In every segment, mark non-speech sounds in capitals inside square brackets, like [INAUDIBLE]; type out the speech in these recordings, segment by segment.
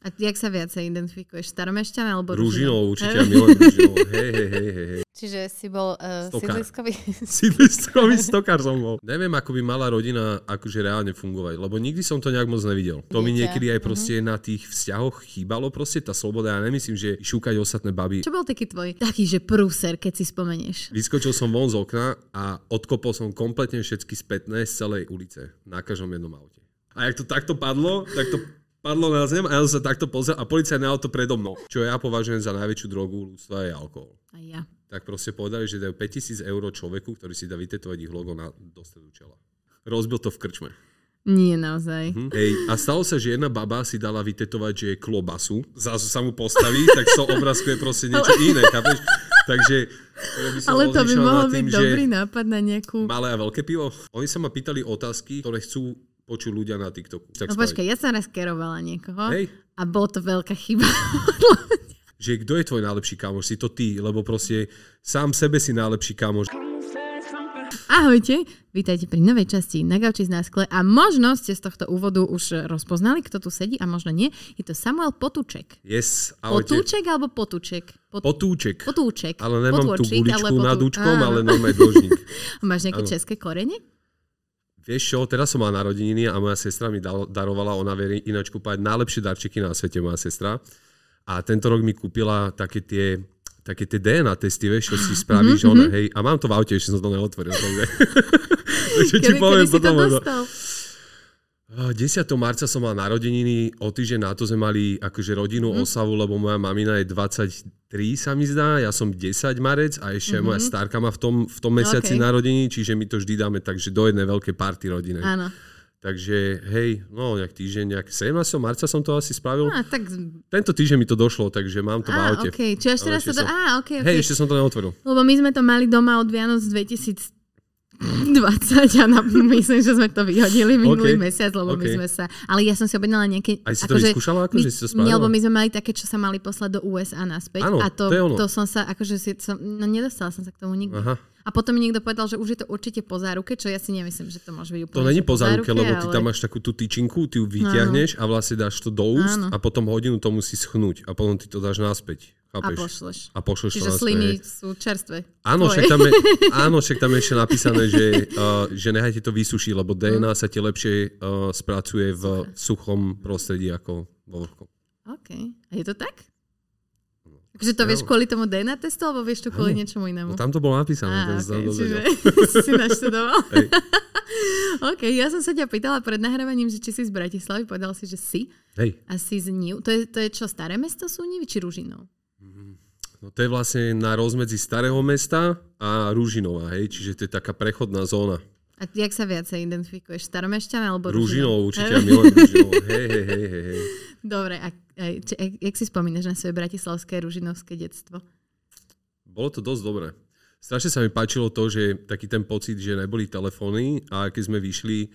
A jak sa viacej identifikuješ? Staromešťan alebo Rúžinou? určite, ja milujem Rúžinou. Hej, hej, hej, hej. Čiže si bol uh, Stokár. sídliskový... [LAUGHS] Sídliskový stokár som bol. Neviem, ako by mala rodina akože reálne fungovať, lebo nikdy som to nejak moc nevidel. To mi Dieťa. niekedy aj proste na tých vzťahoch chýbalo, proste tá sloboda. Ja nemyslím, že šúkať ostatné baby. Čo bol taký tvoj? Taký, že prúser, keď si spomenieš. Vyskočil som von z okna a odkopol som kompletne všetky spätné z celej ulice. Na každom jednom aute. A jak to takto padlo, tak to padlo na zem a ja som sa takto pozrel a policajné auto predo mnou. Čo ja považujem za najväčšiu drogu ľudstva je alkohol. A ja. Tak proste povedali, že dajú 5000 eur človeku, ktorý si dá vytetovať ich logo na do stredu čela. Rozbil to v krčme. Nie naozaj. Hm? Hej, a stalo sa, že jedna baba si dala vytetovať, že je klobasu. Zrazu sa mu postaví, tak z toho obrázku je proste niečo iné, chápeš? Takže ja by som Ale to by mohol byť že dobrý nápad na nejakú... Malé a veľké pivo. Oni sa ma pýtali otázky, ktoré chcú počuť ľudia na TikToku. Tak No spraviť. počkaj, ja som raz kerovala niekoho Hej. a bolo to veľká chyba. Že kto je tvoj najlepší kamoš? Si to ty, lebo proste sám sebe si najlepší kamoš. Ahojte, vítajte pri novej časti Na gauči z náskle a možno ste z tohto úvodu už rozpoznali, kto tu sedí a možno nie. Je to Samuel Potúček. Yes, ahojte. Potúček alebo Potúček? Pot- Potúček. Potúček. Ale nemám tú Potôčik, guličku ale nad účkom, ale normálne dlžník. [LAUGHS] Máš nejaké Áno. české korene? Vieš čo, teraz som mal narodeniny a moja sestra mi dal, darovala, ona vie ináč kúpať najlepšie darčeky na svete, moja sestra. A tento rok mi kúpila také tie, také tie DNA testy, vieš, čo si spravíš, mm-hmm. ona, hej, a mám to v aute, ešte som to neotvoril. Takže, [LAUGHS] takže ti poviem to potom. lebo- dostal? 10. marca som mal narodeniny, o týždeň na to sme mali akože rodinnú mm. oslavu, lebo moja mamina je 23 sa mi zdá, ja som 10 marec a ešte mm-hmm. moja starka má v tom, v tom mesiaci Ok. narodeniny, čiže my to vždy dáme takže do jednej veľkej party rodiny. Áno. Takže hej, no nejak týždeň, nejak 17. marca som to asi spravil. Á, tak... Tento týždeň mi to došlo, takže mám to v Á, aute. okej. Čiže ešte Ale raz to... som- Á, okej, okej. Hej, ešte som to neotvoril. Lebo my sme to mali doma od Vianoc 2020 a na, myslím, že sme to vyhodili minulý Ok, mesiac, lebo my ok. sme sa... Ale ja som si objednala nejaké... Aj si to vyskúšala, ako, my, že si to Nie, spravila? lebo my sme mali také, čo sa mali poslať do USA naspäť. Áno, a to, to je ono. to som sa, akože si, som, no nedostala som sa k tomu nikdy. Aha. A potom mi niekto povedal, že už je to určite po záruke, čo ja si nemyslím, že to môže byť úplne To není po záruke, lebo ty ale- tam máš takú tú tyčinku, ty ju vyťahneš a vlastne dáš to do úst Áno. a potom hodinu to musí schnúť a potom ty to dáš naspäť. A Chápeš? pošleš. A pošleš to Čiže naspäť. sliny sú čerstvé. Áno, však tam je, [LAUGHS] áno, však tam je ešte napísané, že, uh, [LAUGHS] že nehajte to vysušiť, lebo DNA sa ti lepšie uh, spracuje v suchom prostredí ako vo vlhkom. OK. A je to tak? Takže to vieš kvôli tomu DNA testu, alebo vieš to kvôli niečomu inému? No tam to bolo napísané. Á, ten okay, čiže [LAUGHS] si naštudoval. OK, ja som sa ťa pýtala pred nahrávaním, že či si z Bratislavy, povedal si, že si. Hej, A si z Niu. To je, to je čo, staré mesto sú Nivy, či Ružinov? no to je vlastne na rozmedzi starého mesta a Rúžinova, hej, čiže to je taká prechodná zóna. A jak sa viacej identifikuješ? Staromešťan alebo Rúžinov Ružinov? určite, ja [LAUGHS] milujem Rúžinov. Hej, hej, hej, hej. Dobre, a či, jak, si spomínaš na svoje bratislavské ružinovské detstvo? Bolo to dosť dobré. Strašne sa mi páčilo to, že taký ten pocit, že neboli telefóny a keď sme vyšli,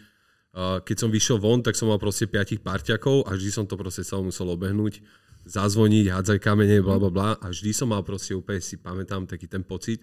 keď som vyšiel von, tak som mal proste piatich parťakov a vždy som to proste celé musel obehnúť, zazvoniť, hádzať kamene, bla bla bla a vždy som mal proste úplne si pamätám taký ten pocit,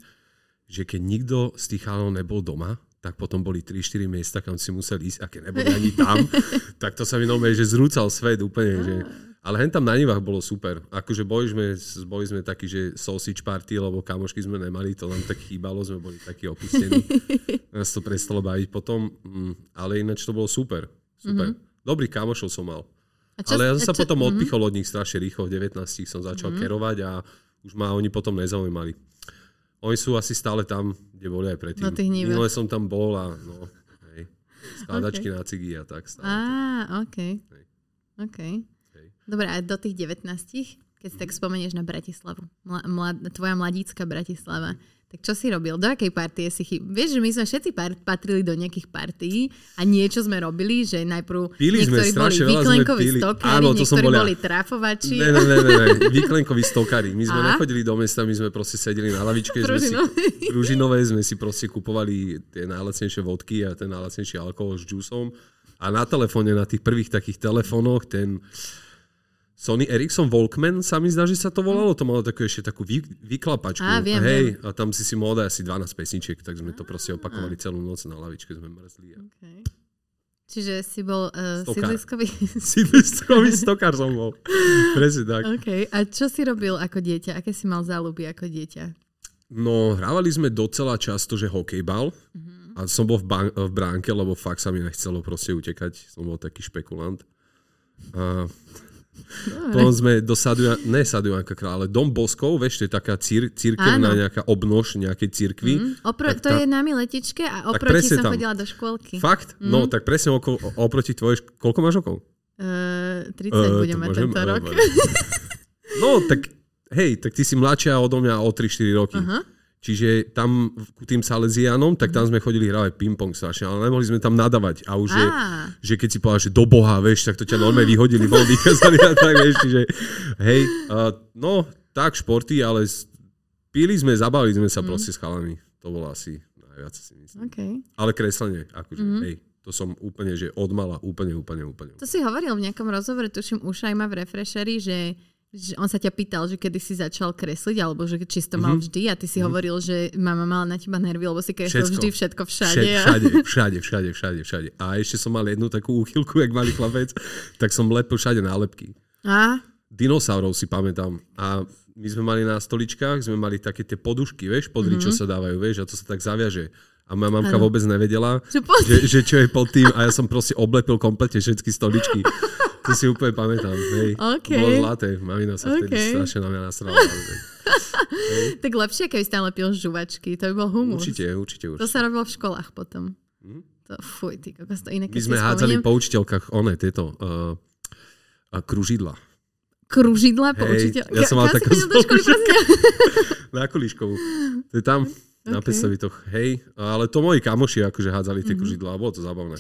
že keď nikto z tých chalanov nebol doma, tak potom boli 3-4 miesta, kam si musel ísť a keď neboli ani tam, [LAUGHS] tak to sa mi normálne, že zrúcal svet úplne. Že... Ale hen tam na nivách bolo super. Akože boli sme, boli sme takí, že sausage party, lebo kamošky sme nemali, to nám tak chýbalo, sme boli takí opustení. [LAUGHS] Nás to prestalo baviť potom, mm, ale ináč to bolo super. Super. Mm-hmm. Dobrý kamošov som mal. A čo, Ale ja som sa čo- potom odpichol od nich strašne rýchlo, v 19 som začal kerovať a už ma oni potom nezaujímali. Oni sú asi stále tam, kde boli aj predtým. Nivách. Minule som tam bol a no, hej, [LAUGHS] skladačky na cigy a tak stále. Á, OK. Hej. OK. Dobre, a do tých 19, keď si tak spomenieš na Bratislavu, mla, mlad, tvoja mladícka Bratislava, tak čo si robil? Do akej partie si chyb? Vieš, že my sme všetci par- patrili do nejakých partií a niečo sme robili, že najprv Pili sme, niektorí boli sme výklenkoví pili. stokári, Áno, to niektorí bol ja. boli trafovači. Ne, ne, ne, ne, ne. [LAUGHS] Výklenkoví stokári. My sme A? nechodili do mesta, my sme proste sedeli na lavičke. Sme si. Pružinovej sme si proste kupovali tie najlacnejšie vodky a ten najlacnejší alkohol s džusom. A na telefóne, na tých prvých takých telefónoch, ten Sony Ericsson Walkman sa mi zdá, že sa to volalo. To malo takú ešte takú vy, vyklapačku. Á, viem, Hej, a tam si si mohol dať asi 12 pesničiek, tak sme to proste opakovali celú noc na lavičke, sme mrzli. A... Okay. Čiže si bol uh, Stokár. sídliskový. [LAUGHS] Sídliskový stokár som bol. Presne tak. OK. A čo si robil ako dieťa? Aké si mal záľuby ako dieťa? No, hrávali sme docela často, že hokejbal. Mhm. A som bol v, ban- v bránke, lebo fakt sa mi nechcelo proste utekať. Som bol taký špekulant. A potom sme do Saduja, ne Sadujanka kráľa, ale Dom Boskov, vieš, to je taká cír, církevná Áno. nejaká obnož nejakej církvy. Mm, opro- to tá- je nami letičke a oproti som tam. chodila do škôlky. Fakt? No, tak presne okolo, oproti tvojej... Koľko máš rokov? Uh, 30 Eh, budem mať môžem? tento Eh, rok. No, tak hej, tak ty si mladšia odo mňa o 3-4 roky. Aha. Čiže tam ku tým Salesianom, tak tam sme chodili hrávať ping-pong strašne, ale nemohli sme tam nadávať. A už je, že keď si povedal, že do Boha, vieš, tak to ťa normálne vyhodili, bol vykazali a tak, vieš, čiže hej, uh, no, tak športy, ale pili sme, zabavili sme sa proste s chalami. To bolo asi najviac si myslím. OK. Ale kreslenie, akože, hej, to som úplne, že odmala, úplne, úplne, úplne. To si hovoril v nejakom rozhovore, tuším, už aj ma v refresheri, že že on sa ťa pýtal, že kedy si začal kresliť, alebo že či si to mal vždy a ty si hovoril, že mama mala na teba nervy, lebo si kreslil Mhm. Všetko. vždy všetko všade. A- [LAUGHS] všade, všade, všade, všade, všade. A ešte som mal jednu takú úchylku, jak malý chlapec, tak som lepil všade nálepky. A? Dinosaurov si pamätám. A my sme mali na stoličkách, sme mali také tie podušky, vieš, podry, čo sa dávajú, vieš, a to sa tak zaviaže. A moja mamka Áno. vôbec nevedela, Že že, čo je pod tým a ja som proste oblepil kompletne všetky stoličky. To si úplne pamätám, hej. OK. Bolo zlaté, mamina sa vtedy OK. strašne na mňa nasrala. Tak lepšie, keby tam lepil žuvačky, to by bol humus. Určite, určite, To určite. sa robilo v školách potom. To, fuj, ty to iné, keď My sme hádzali po učiteľkách one, tieto uh, uh, kružidla. Kružidla po Hej, učiteľ. ja som mal takú do školy? [LAUGHS] Na Kuliškovú. To je tam, na OK. Pestovitoch. Hej, ale to moji kamoši akože hádzali tie kružidlá, a bolo to zábavné.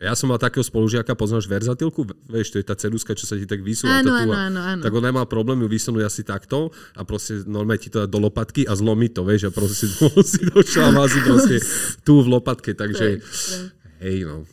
Ja som mal takého spolužiaka, poznáš verzatilku? Vieš, to je tá ceduska, čo sa ti tak vysúva. Áno, to áno, áno, áno. Tak on nemal problém ju vysunúť asi takto a proste normálne ti to dá do lopatky a zlomí to, vieš, a proste si, mal si proste tu v lopatke, takže hej no.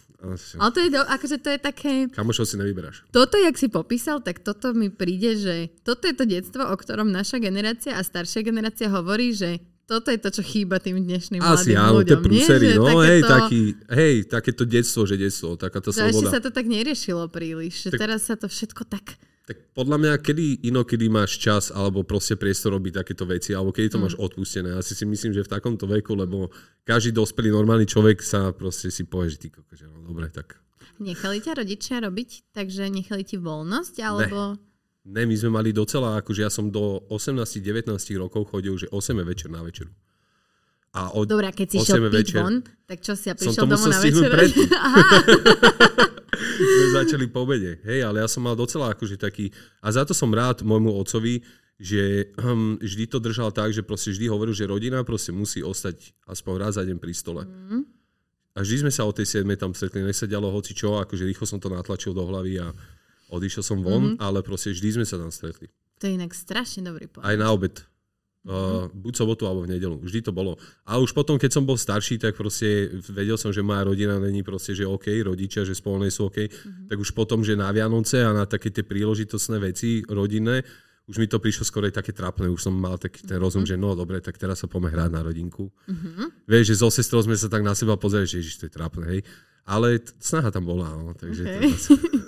Ale to je, do, akože to je také... Kamošov si nevyberáš. Toto, jak si popísal, tak toto mi príde, že toto je to detstvo, o ktorom naša generácia a staršia generácia hovorí, že toto je to, čo chýba tým dnešným Asi mladým áno, ľuďom. tie prúsery, no takéto- hej, taký, hej, takéto detstvo, že detstvo, taká tá Že ešte sloboda. sa to tak neriešilo príliš. Že Tak- teraz sa to všetko tak... Tak podľa mňa, kedy inokedy máš čas alebo proste priestor robiť takéto veci, alebo kedy Mm. to máš odpustené. Asi si myslím, že v takomto veku, lebo každý dospelý normálny človek sa proste si povie, že ty koko, že no dobre, tak Nechali ťa rodičia robiť, takže nechali ti voľnosť, alebo... Ne, my sme mali docela, akože ja som do 18-19 rokov chodil, že 8 je večer na večeru. A od Dobre, keď si 8 šiel večer von, tak čo si ja som prišiel to domov na večer? predtým. [LAUGHS] [LAUGHS] Sme začali po obede. Hej, ale ja som mal docela akože taký... A za to som rád môjmu otcovi, že hm, vždy to držal tak, že proste vždy hovoril, že rodina proste musí ostať aspoň raz za deň pri stole. Mhm. A vždy sme sa o tej 7 tam stretli, nech sa dialo hoci čo, akože rýchlo som to natlačil do hlavy a odišiel som von, Mhm. ale proste vždy sme sa tam stretli. to je inak strašne dobrý plán. Aj na obed. Uh, buď sobotu alebo v nedelu. Vždy to bolo. A už potom, keď som bol starší, tak proste vedel som, že moja rodina není proste, že OK, rodičia, že spolu nie sú OK. Tak už potom, že na Vianoce a na také tie príležitostné veci rodinné, už mi to prišlo skoro aj také trapné. Už som mal taký ten rozum, že no dobre, tak teraz sa poďme hrať na rodinku. Vieš, že so sestrou sme sa tak na seba pozerali, že ježiš, to je trápne, hej. Ale snaha tam bola, no, takže OK. teraz, Okay. [LAUGHS]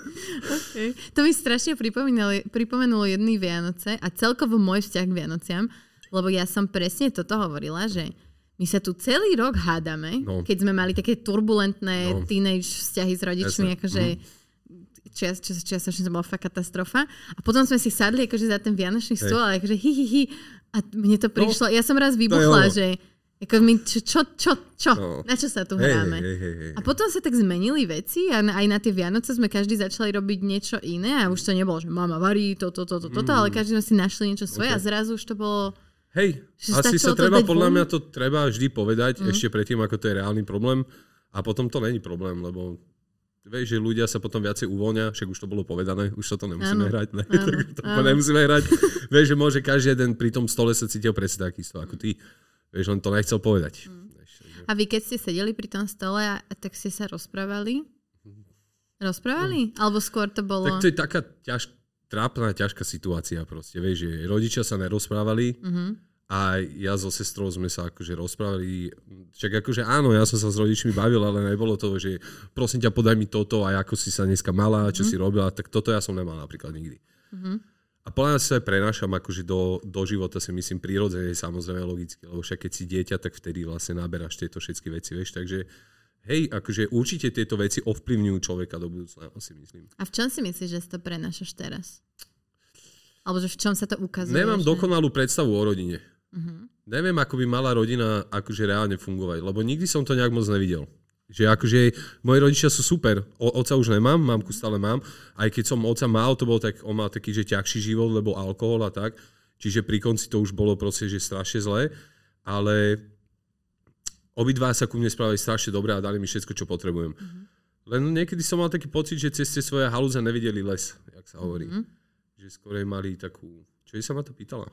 [LAUGHS] To mi strašne pripomenulo, jedný Vianoce a celkovo môj vzťah k Vianociam, lebo ja som presne toto hovorila, že my sa tu celý rok hádame, No. keď sme mali také turbulentné No. teenage vzťahy s rodičmi, Jasné. akože čias, čias, čiastočne to bola fakt katastrofa. A potom sme si sadli akože za ten vianočný stôl a akože hi, hi, hi. A mne to prišlo, ja som raz vybuchla, že ako my, čo, čo, čo, čo, No. na čo sa tu hráme. hej, hej, hej. A potom sa tak zmenili veci a aj na tie Vianoce sme každý začali robiť niečo iné a už to nebolo, že mama varí toto, toto, toto, ale každý sme si našli niečo svoje Mm. Ok. a zrazu už to bolo... Hej, asi sa treba, podľa von? mňa to treba vždy povedať mm. ešte predtým, ako to je reálny problém a potom to není problém, lebo vieš, že ľudia sa potom viacej uvoľnia, však už to bolo povedané, už sa to nemusíme Áno, hrať, ne? [LAUGHS] áno, to áno. nemusíme hrať. vieš, že môže každý jeden pri tom stole sa cítil presne takisto ako ty. Vieš, on to nechcel povedať. Mm. A vy keď ste sedeli pri tom stole, a, tak ste sa rozprávali? Rozprávali? Alebo skôr to bolo... Tak to je taká ťaž, trápna, ťažká situácia proste, vieš, že rodičia sa nerozprávali Mhm. A ja so sestrou sme sa akože rozprávali, však akože áno, ja som sa s rodičmi bavil, ale nebolo to, že prosím ťa, podaj mi toto a ako si sa dneska mala, čo mm. si robila, tak toto ja som nemal napríklad nikdy. Mm-hmm. A podľa mňa sa aj prenášam akože do, do života si myslím prirodzene, samozrejme logicky, lebo však keď si dieťa, tak vtedy vlastne naberáš tieto všetky veci, vieš, takže hej, akože určite tieto veci ovplyvňujú človeka do budúcna, si myslím. A v čom si myslíš, že si to prenášaš teraz? Alebo že v čom sa to ukazuje? Nemám že... dokonalú predstavu o rodine. Uh-huh. Neviem, ako by mala rodina akože reálne fungovať, lebo nikdy som to nejak moc nevidel. Že akože moji rodičia sú super. O, oca už nemám, mamku stále mám. Aj keď som oca mal, to bol tak, on mal taký, že ťažší život, lebo alkohol a tak. Čiže pri konci to už bolo proste, že strašne zlé. Ale obidva sa ku mne spravili strašne dobre a dali mi všetko, čo potrebujem. Uh-huh. Len niekedy som mal taký pocit, že cez tie svoje halúze nevideli les, jak sa hovorí. Uh-huh. Že skorej mali takú... Čo [LAUGHS] sa ma to pýtala?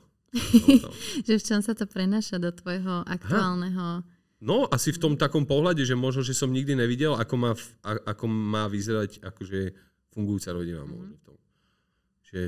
že v čom sa to prenáša do tvojho aktuálneho... Ha. No, asi v tom takom pohľade, že možno, že som nikdy nevidel, ako má, ako má vyzerať akože fungujúca rodina. Mm. Možno v tom. Že,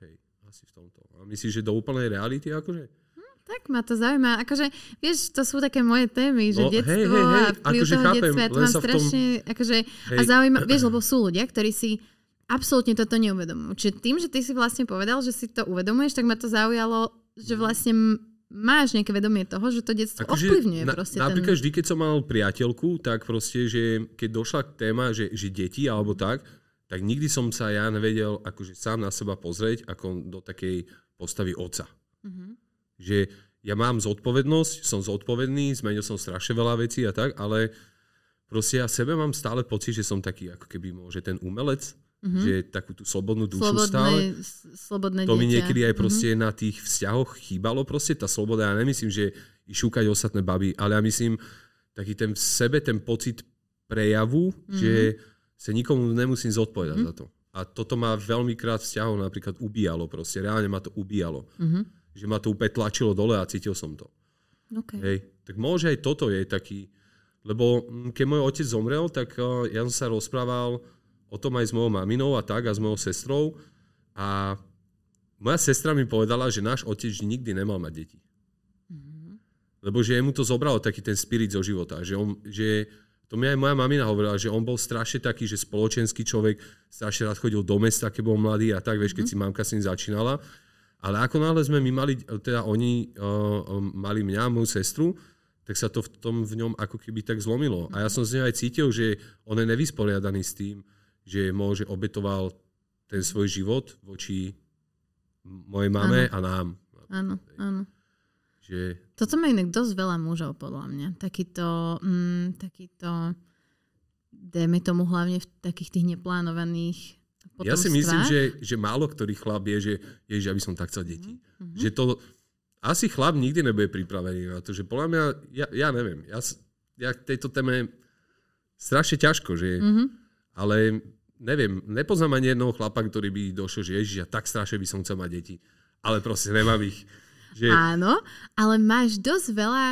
hej, asi v tomto. A myslíš, že do úplnej reality akože? Hm, tak ma to zaujíma. Akože, vieš, to sú také moje témy, že no, detstvo hej, hej, hej, a vplyv akože toho chápem, detstva. Ja to mám strašne, tom... akože, hej. a zaujíma, vieš, lebo sú ľudia, ktorí si absolútne toto neuvedomujú. Čiže tým, že ty si vlastne povedal, že si to uvedomuješ, tak ma to zaujalo, že vlastne máš nejaké vedomie toho, že to detstvo Ako, ovplyvňuje na, proste Napríklad ten... vždy, keď som mal priateľku, tak proste, že keď došla k téma, že, že deti alebo tak, tak nikdy som sa ja nevedel akože sám na seba pozrieť ako do takej postavy oca. Mm-hmm. Že ja mám zodpovednosť, som zodpovedný, zmenil som strašne veľa vecí a tak, ale proste ja sebe mám stále pocit, že som taký ako keby môže ten umelec, Mm-hmm. Že takú tú slobodnú dušu slobodné, stále. Slobodné to mi niekedy aj proste mm-hmm. na tých vzťahoch chýbalo proste tá sloboda. Ja nemyslím, že i šúkať ostatné baby, ale ja myslím taký ten v sebe, ten pocit prejavu, mm-hmm. že sa nikomu nemusím zodpovedať mm-hmm. za to. A toto ma veľmi krát vzťahov napríklad ubíjalo proste. Reálne ma to ubíjalo. Mm-hmm. Že ma to úplne tlačilo dole a cítil som to. Okay. Hej. Tak môže aj toto je taký... Lebo keď môj otec zomrel, tak uh, ja som sa rozprával o tom aj s mojou maminou a tak a s mojou sestrou. A moja sestra mi povedala, že náš otec nikdy nemal mať deti. Mm-hmm. Lebo že mu to zobralo taký ten spirit zo života. Že, on, že to mi aj moja mamina hovorila, že on bol strašne taký, že spoločenský človek, strašne rád chodil do mesta, keď bol mladý a tak, vieš, keď mm-hmm. si mamka s ním začínala. Ale ako náhle sme my mali, teda oni uh, mali mňa, moju sestru, tak sa to v tom v ňom ako keby tak zlomilo. A ja som z neho aj cítil, že on je nevysporiadaný s tým, že môže obetoval ten svoj život voči mojej mame ano. a nám. Áno, áno. Že... Toto má inak dosť veľa mužov, podľa mňa. Takýto, mm, takýto dajme tomu hlavne v takých tých neplánovaných. Ja si myslím, že, že málo ktorý chlap je, že ježiš, aby som tak chcel deti. Mm-hmm. Že to, asi chlap nikdy nebude pripravený na to, že podľa mňa, ja, ja neviem, ja, ja tejto téme strašne ťažko, že mm-hmm ale neviem, nepoznám ani jedného chlapa, ktorý by došiel, že ježiš, ja tak strašne by som chcel mať deti. Ale proste nemám ich. Že... Áno, ale máš dosť veľa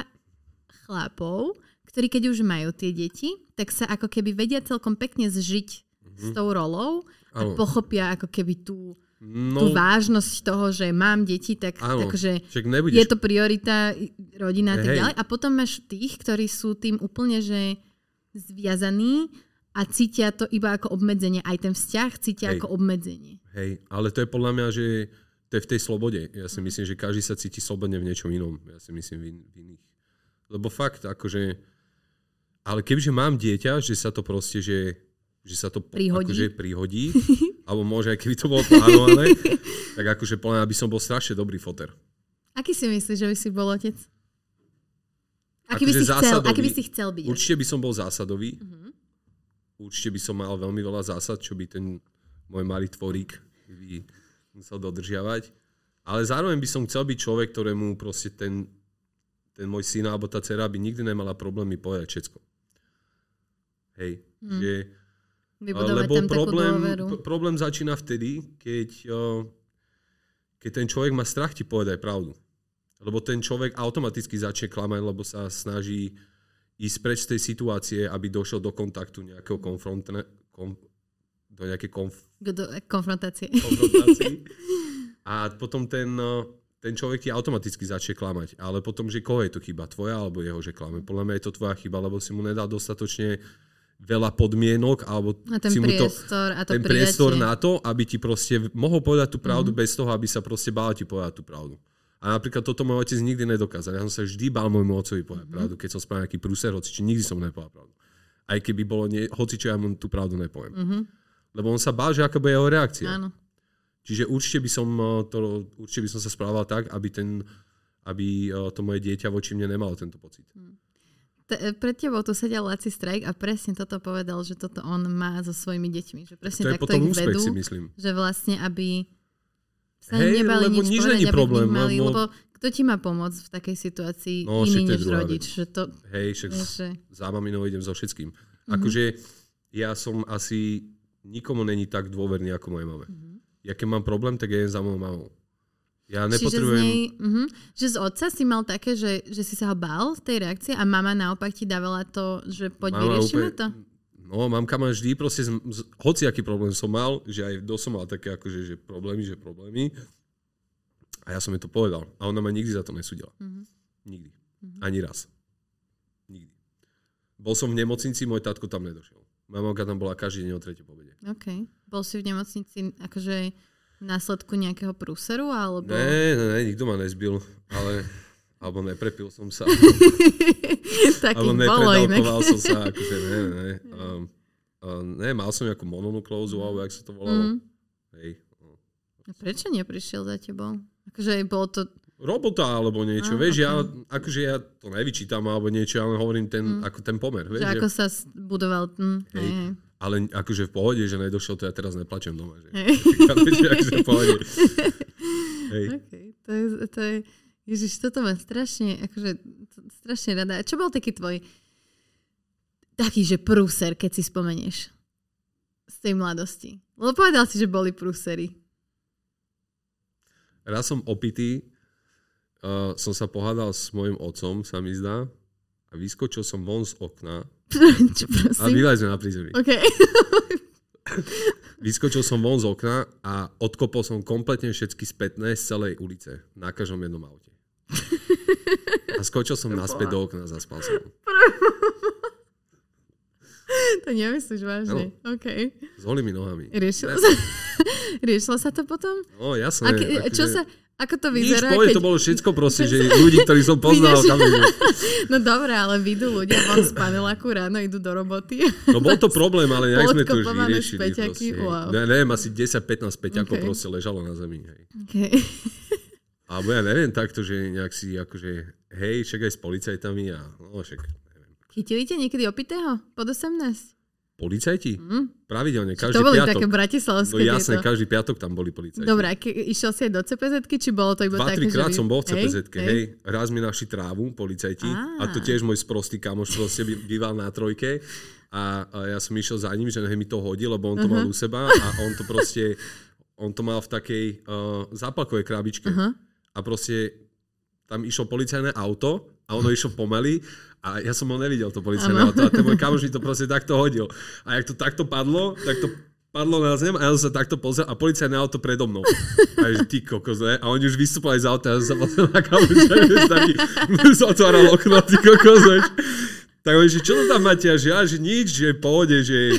chlapov, ktorí keď už majú tie deti, tak sa ako keby vedia celkom pekne zžiť mm-hmm. s tou rolou a ano. pochopia ako keby tú, no, tú vážnosť toho, že mám deti, tak takže nebudeš... je to priorita rodina a tak ďalej. A potom máš tých, ktorí sú tým úplne, že zviazaní a cítia to iba ako obmedzenie. Aj ten vzťah cítia Hej. ako obmedzenie. Hej, ale to je podľa mňa, že to je v tej slobode. Ja si myslím, že každý sa cíti slobodne v niečom inom. Ja si myslím v, in, v iných. Lebo fakt, akože... Ale kebyže mám dieťa, že sa to proste, že, že sa to prihodí. Akože prihodí [LAUGHS] alebo môže aj keby to bolo plánované, [LAUGHS] tak akože podľa by som bol strašne dobrý foter. Aký si myslíš, že by si bol otec? Aký, by, akože si chcel, aký by si chcel byť? Určite by som bol zásadový. Uh-huh určite by som mal veľmi veľa zásad, čo by ten môj malý tvorík by musel dodržiavať. Ale zároveň by som chcel byť človek, ktorému proste ten, ten môj syn alebo tá dcera by nikdy nemala problémy povedať všetko. Hej. Hmm. Že, lebo problém, problém začína vtedy, keď, keď ten človek má strach ti povedať pravdu. Lebo ten človek automaticky začne klamať, lebo sa snaží ísť preč z tej situácie, aby došiel do kontaktu nejakého konfrontne, kom, do nejakej konf, do konfrontácie. konfrontácie. A potom ten, ten človek ti automaticky začne klamať. Ale potom, že koho je to chyba? Tvoja alebo jeho, že klame? Podľa mňa je to tvoja chyba, lebo si mu nedal dostatočne veľa podmienok, alebo A ten si mu to, priestor a to ten prijatie. priestor na to, aby ti proste mohol povedať tú pravdu mm-hmm. bez toho, aby sa proste bál ti povedať tú pravdu. A napríklad toto môj otec nikdy nedokázal. Ja som sa vždy bál môjmu otcovi povedať Mhm. mm-hmm. pravdu, keď som spravil nejaký prúser, hoci či nikdy som nepovedal pravdu. Aj keby bolo, nie, hoci čo ja mu tú pravdu nepoviem. Mm-hmm. Lebo on sa bál, že aká bude jeho reakcia. Áno. Čiže určite by som, eh, to, určite by som sa správal tak, aby, ten, aby eh, to moje dieťa voči mne nemalo tento pocit. T- pred tebou tu sedel Laci Strajk a presne toto povedal, že toto on má so svojimi deťmi. Že presne To je takto potom ich úspech, vedú, si myslím. že vlastne, aby sa Hej, nebali lebo nič, nič povedať, problém, vnímali, lebo- lebo kto ti má pomôcť v takej situácii No, iný než rodič. Že to, Hej, však vieš, že... za maminou idem so všetkým. Mhm. Mm-hmm. Akože ja som asi nikomu není tak dôverný ako mojej mame. Mhm. Mm-hmm. Ja keď mám problém, tak ja idem za mojou mamou. Ja Čiže z nepotrebujem... nej, uh-huh, že z otca si mal také, že, že si sa ho bál z tej reakcie a mama naopak ti dávala to, že poď Mama vyriešime to? No, mamka ma vždy proste, z, z, hociaký problém som mal, že aj dosť som mal také akože, že problémy, že problémy. A ja som jej to povedal. A ona ma nikdy za to nesúdila. Mhm. Nikdy. Ani raz. Nikdy. Bol som v nemocnici, môj tatko tam nedošiel. Moja mamka tam bola každý deň o tretej pobede. OK. Bol si v nemocnici akože následku nejakého prúseru, alebo... Ne, ne, ne, nikto ma nezbil, ale alebo neprepil som sa, Takých alebo nepredalkoval som sa, akože ne, ne, ne. Um, um, ne, mal som nejakú mononuklózu, alebo jak sa to volalo. Mm. Hej. no. A Prečo neprišiel za tebou? Akože bolo to... Robota alebo niečo, Ah, vieš, ok. ja, akože ja to nevyčítam alebo niečo, ale hovorím ten, ako ten pomer, vieš, Že ako sa s- budoval... Hm, hej, Hej. hej. ale akože v pohode, že nedošiel, to ja teraz neplačem doma, že. Hej. Akože v pohode. Hej. Okay. To je, to je, Ježiš, toto mám strašne, akože, strašne rada. A čo bol taký tvoj taký, že prúser, keď si spomenieš z tej mladosti? Lebo povedal si, že boli prúsery. Raz som opitý, uh, som sa pohádal s mojim otcom, sa mi zdá, a vyskočil som von z okna [LAUGHS] čo a prosím? bývali sme na prízemí. OK. [LAUGHS] Vyskočil som von z okna a odkopol som kompletne všetky spätné z celej ulice. Na každom jednom aute. A skočil som [LAUGHS] naspäť do okna zaspal som. [LAUGHS] to nemyslíš vážne. OK. S holými nohami. Riešilo sa, [LAUGHS] riešilo sa to potom? No jasné. A ke, čo akože- sa, ako to Nič, vyzerá? povie, keď... to bolo všetko proste, že ľudí, ktorých som poznal. Tam. No dobré, ale vidú ľudia von z paneláku ráno, idú do roboty. No bol to problém, ale nejak sme to už vyriešili. wow. Ne, neviem, asi 10-15 peťakov Okay. proste ležalo na zemi. Hej. Okay. Alebo ja neviem takto, že nejak si akože, hej, však aj s policajtami a no však, neviem. Chytili ťa niekedy opitého? Pod 18? Policajti? Mm. Pravidelne, každý to boli piatok. také No bratislavské jasné, tieto. každý piatok tam boli policajti. Dobre, a ke, išiel si aj do cpz či bolo to iba Dva, také, tri krát že... som bol v Hej, cpz hej, Raz mi našli trávu, policajti. Á. A to tiež môj sprostý kamoš proste býval na trojke. A, a ja som išiel za ním, že mi to hodí, lebo on to mal u seba a on to proste, on to mal v takej uh, zápalkovej krabičke. Aha. A proste tam išlo policajné auto a ono išlo pomaly a ja som ho nevidel, to policajné Áno. auto. A ten môj kamoš mi to proste takto hodil. A jak to takto padlo, tak to padlo na zem a ja som sa takto pozrel a policajné auto predo mnou. A že ty kokos, ne? A oni už vystúpali z auta a ja som sa pozrel na kamoša, že taký, [LAUGHS] otváral okno, ty kokos, vieš. Tak oni, že čo to tam máte? A že, ja, že nič, že pohode, že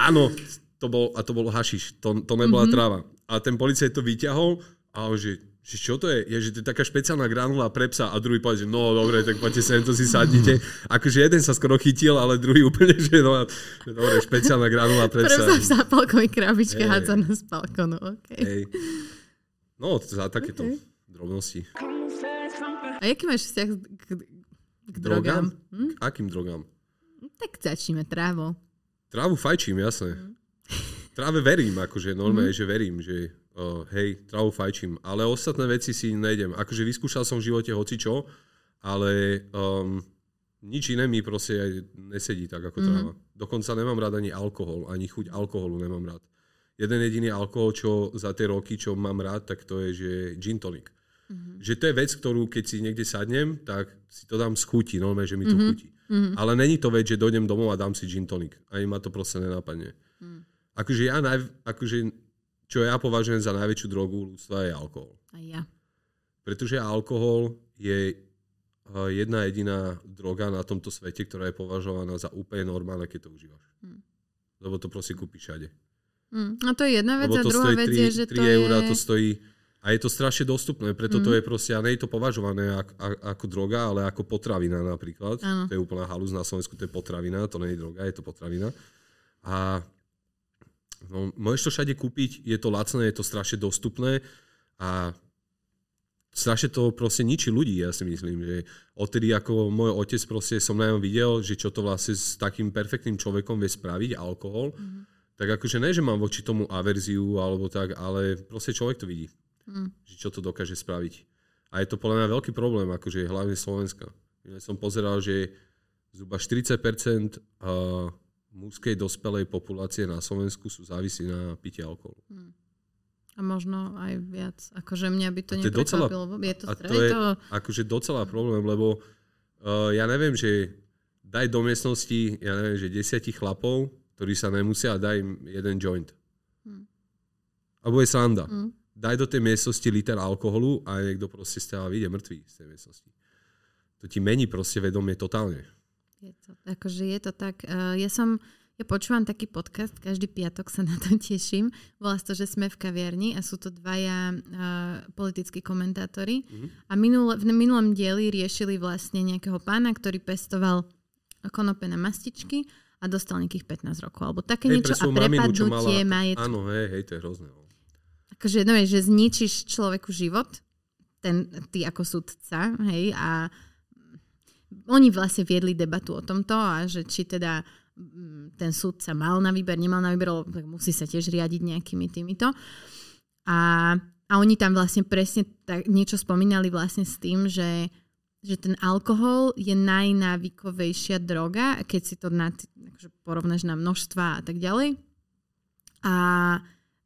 áno, to bol, a to bolo hašiš, to, to nebola mm-hmm. tráva. A ten policajt to vyťahol a on, že, že čo to je? Je, že to je taká špeciálna granula pre psa a druhý povedal, že no dobre, tak poďte sem, to si sadnite. Akože jeden sa skoro chytil, ale druhý úplne, že no, dobre, špeciálna granula pre Pre psa. sa v zápalkovej krabičke Hej. hádzaná z balkónu. Okay. Hej. No, za takéto Okay. drobnosti. A aký máš vzťah k, k drogám? Hm? K akým drogám? Tak začneme trávou. Trávu fajčím, jasné. Mhm. Tráve verím, akože normálne, že verím, že uh, hej, trávu fajčím. Ale ostatné veci si nejdem. Akože vyskúšal som v živote hocičo, ale um, nič iné mi proste aj nesedí tak ako tráva. Dokonca nemám rád ani alkohol, ani chuť alkoholu nemám rád. Jeden jediný alkohol, čo za tie roky, čo mám rád, tak to je, že gin tonic. Mm-hmm. Že to je vec, ktorú keď si niekde sadnem, tak si to dám z chuti, normálne, že mi to mm-hmm. chutí. Mm-hmm. Ale není to vec, že dojdem domov a dám si gin tonic. Ani ma to proste nenapadne. Mm. Akože ja, naj, akože, čo ja považujem za najväčšiu drogu ľudstva je alkohol. A ja. Pretože alkohol je uh, jedna jediná droga na tomto svete, ktorá je považovaná za úplne normálne, keď to užívaš. Hm. Lebo to proste kúpiš všade. Mm. A to je jedna vec Lebo a druhá vec 3, je, že 3 to eurá, je... to stojí a je to strašne dostupné, preto to je proste, a nie je to považované ako, ako droga, ale ako potravina napríklad. Áno. To je úplná halúz na Slovensku, to je potravina, to nie je droga, je to potravina. A no, môžeš to všade kúpiť, je to lacné, je to strašne dostupné a strašne to proste ničí ľudí, ja si myslím, že odtedy ako môj otec proste som na ňom videl, že čo to vlastne s takým perfektným človekom vie spraviť, alkohol, mm-hmm. tak akože ne, že mám voči tomu averziu alebo tak, ale proste človek to vidí, mm. že čo to dokáže spraviť. A je to podľa mňa veľký problém, akože hlavne Slovenska. Ja som pozeral, že zhruba 40% uh, mužskej dospelej populácie na Slovensku sú závisí na pitie alkoholu. A možno aj viac. Akože mňa by to A to je docela-. Je to, A to je akože docela problém, lebo uh, ja neviem, že daj do miestnosti, ja neviem, že desiatich chlapov, ktorí sa nemusia daj im jeden joint. A bude sranda. Hm. Daj do tej miestnosti liter alkoholu a niekto proste z teba vyjde mŕtvý z tej miestnosti. To ti mení proste vedomie totálne. Je to, akože je to tak. Uh, ja som, ja počúvam taký podcast, každý piatok sa na to [LAUGHS] teším. Volá to, že sme v kaviarni a sú to dvaja uh, politickí komentátori. A minule, v minulom dieli riešili vlastne nejakého pána, ktorý pestoval konope na mastičky a dostal nejakých 15 rokov. Alebo také Hej, niečo a prepadnutie majetku. Áno, hej, hej, to je hrozné. no. akože, no, vieš, že zničíš človeku život, ten, ty ako sudca, hej, a oni vlastne viedli debatu o tomto a že či teda mm, ten sudca mal na výber, nemal na výber, tak musí sa tiež riadiť nejakými týmito. A, a oni tam vlastne presne tak, niečo spomínali vlastne s tým, že, že ten alkohol je najnávykovejšia droga, keď si to na, akože porovnáš na množstva a tak ďalej. A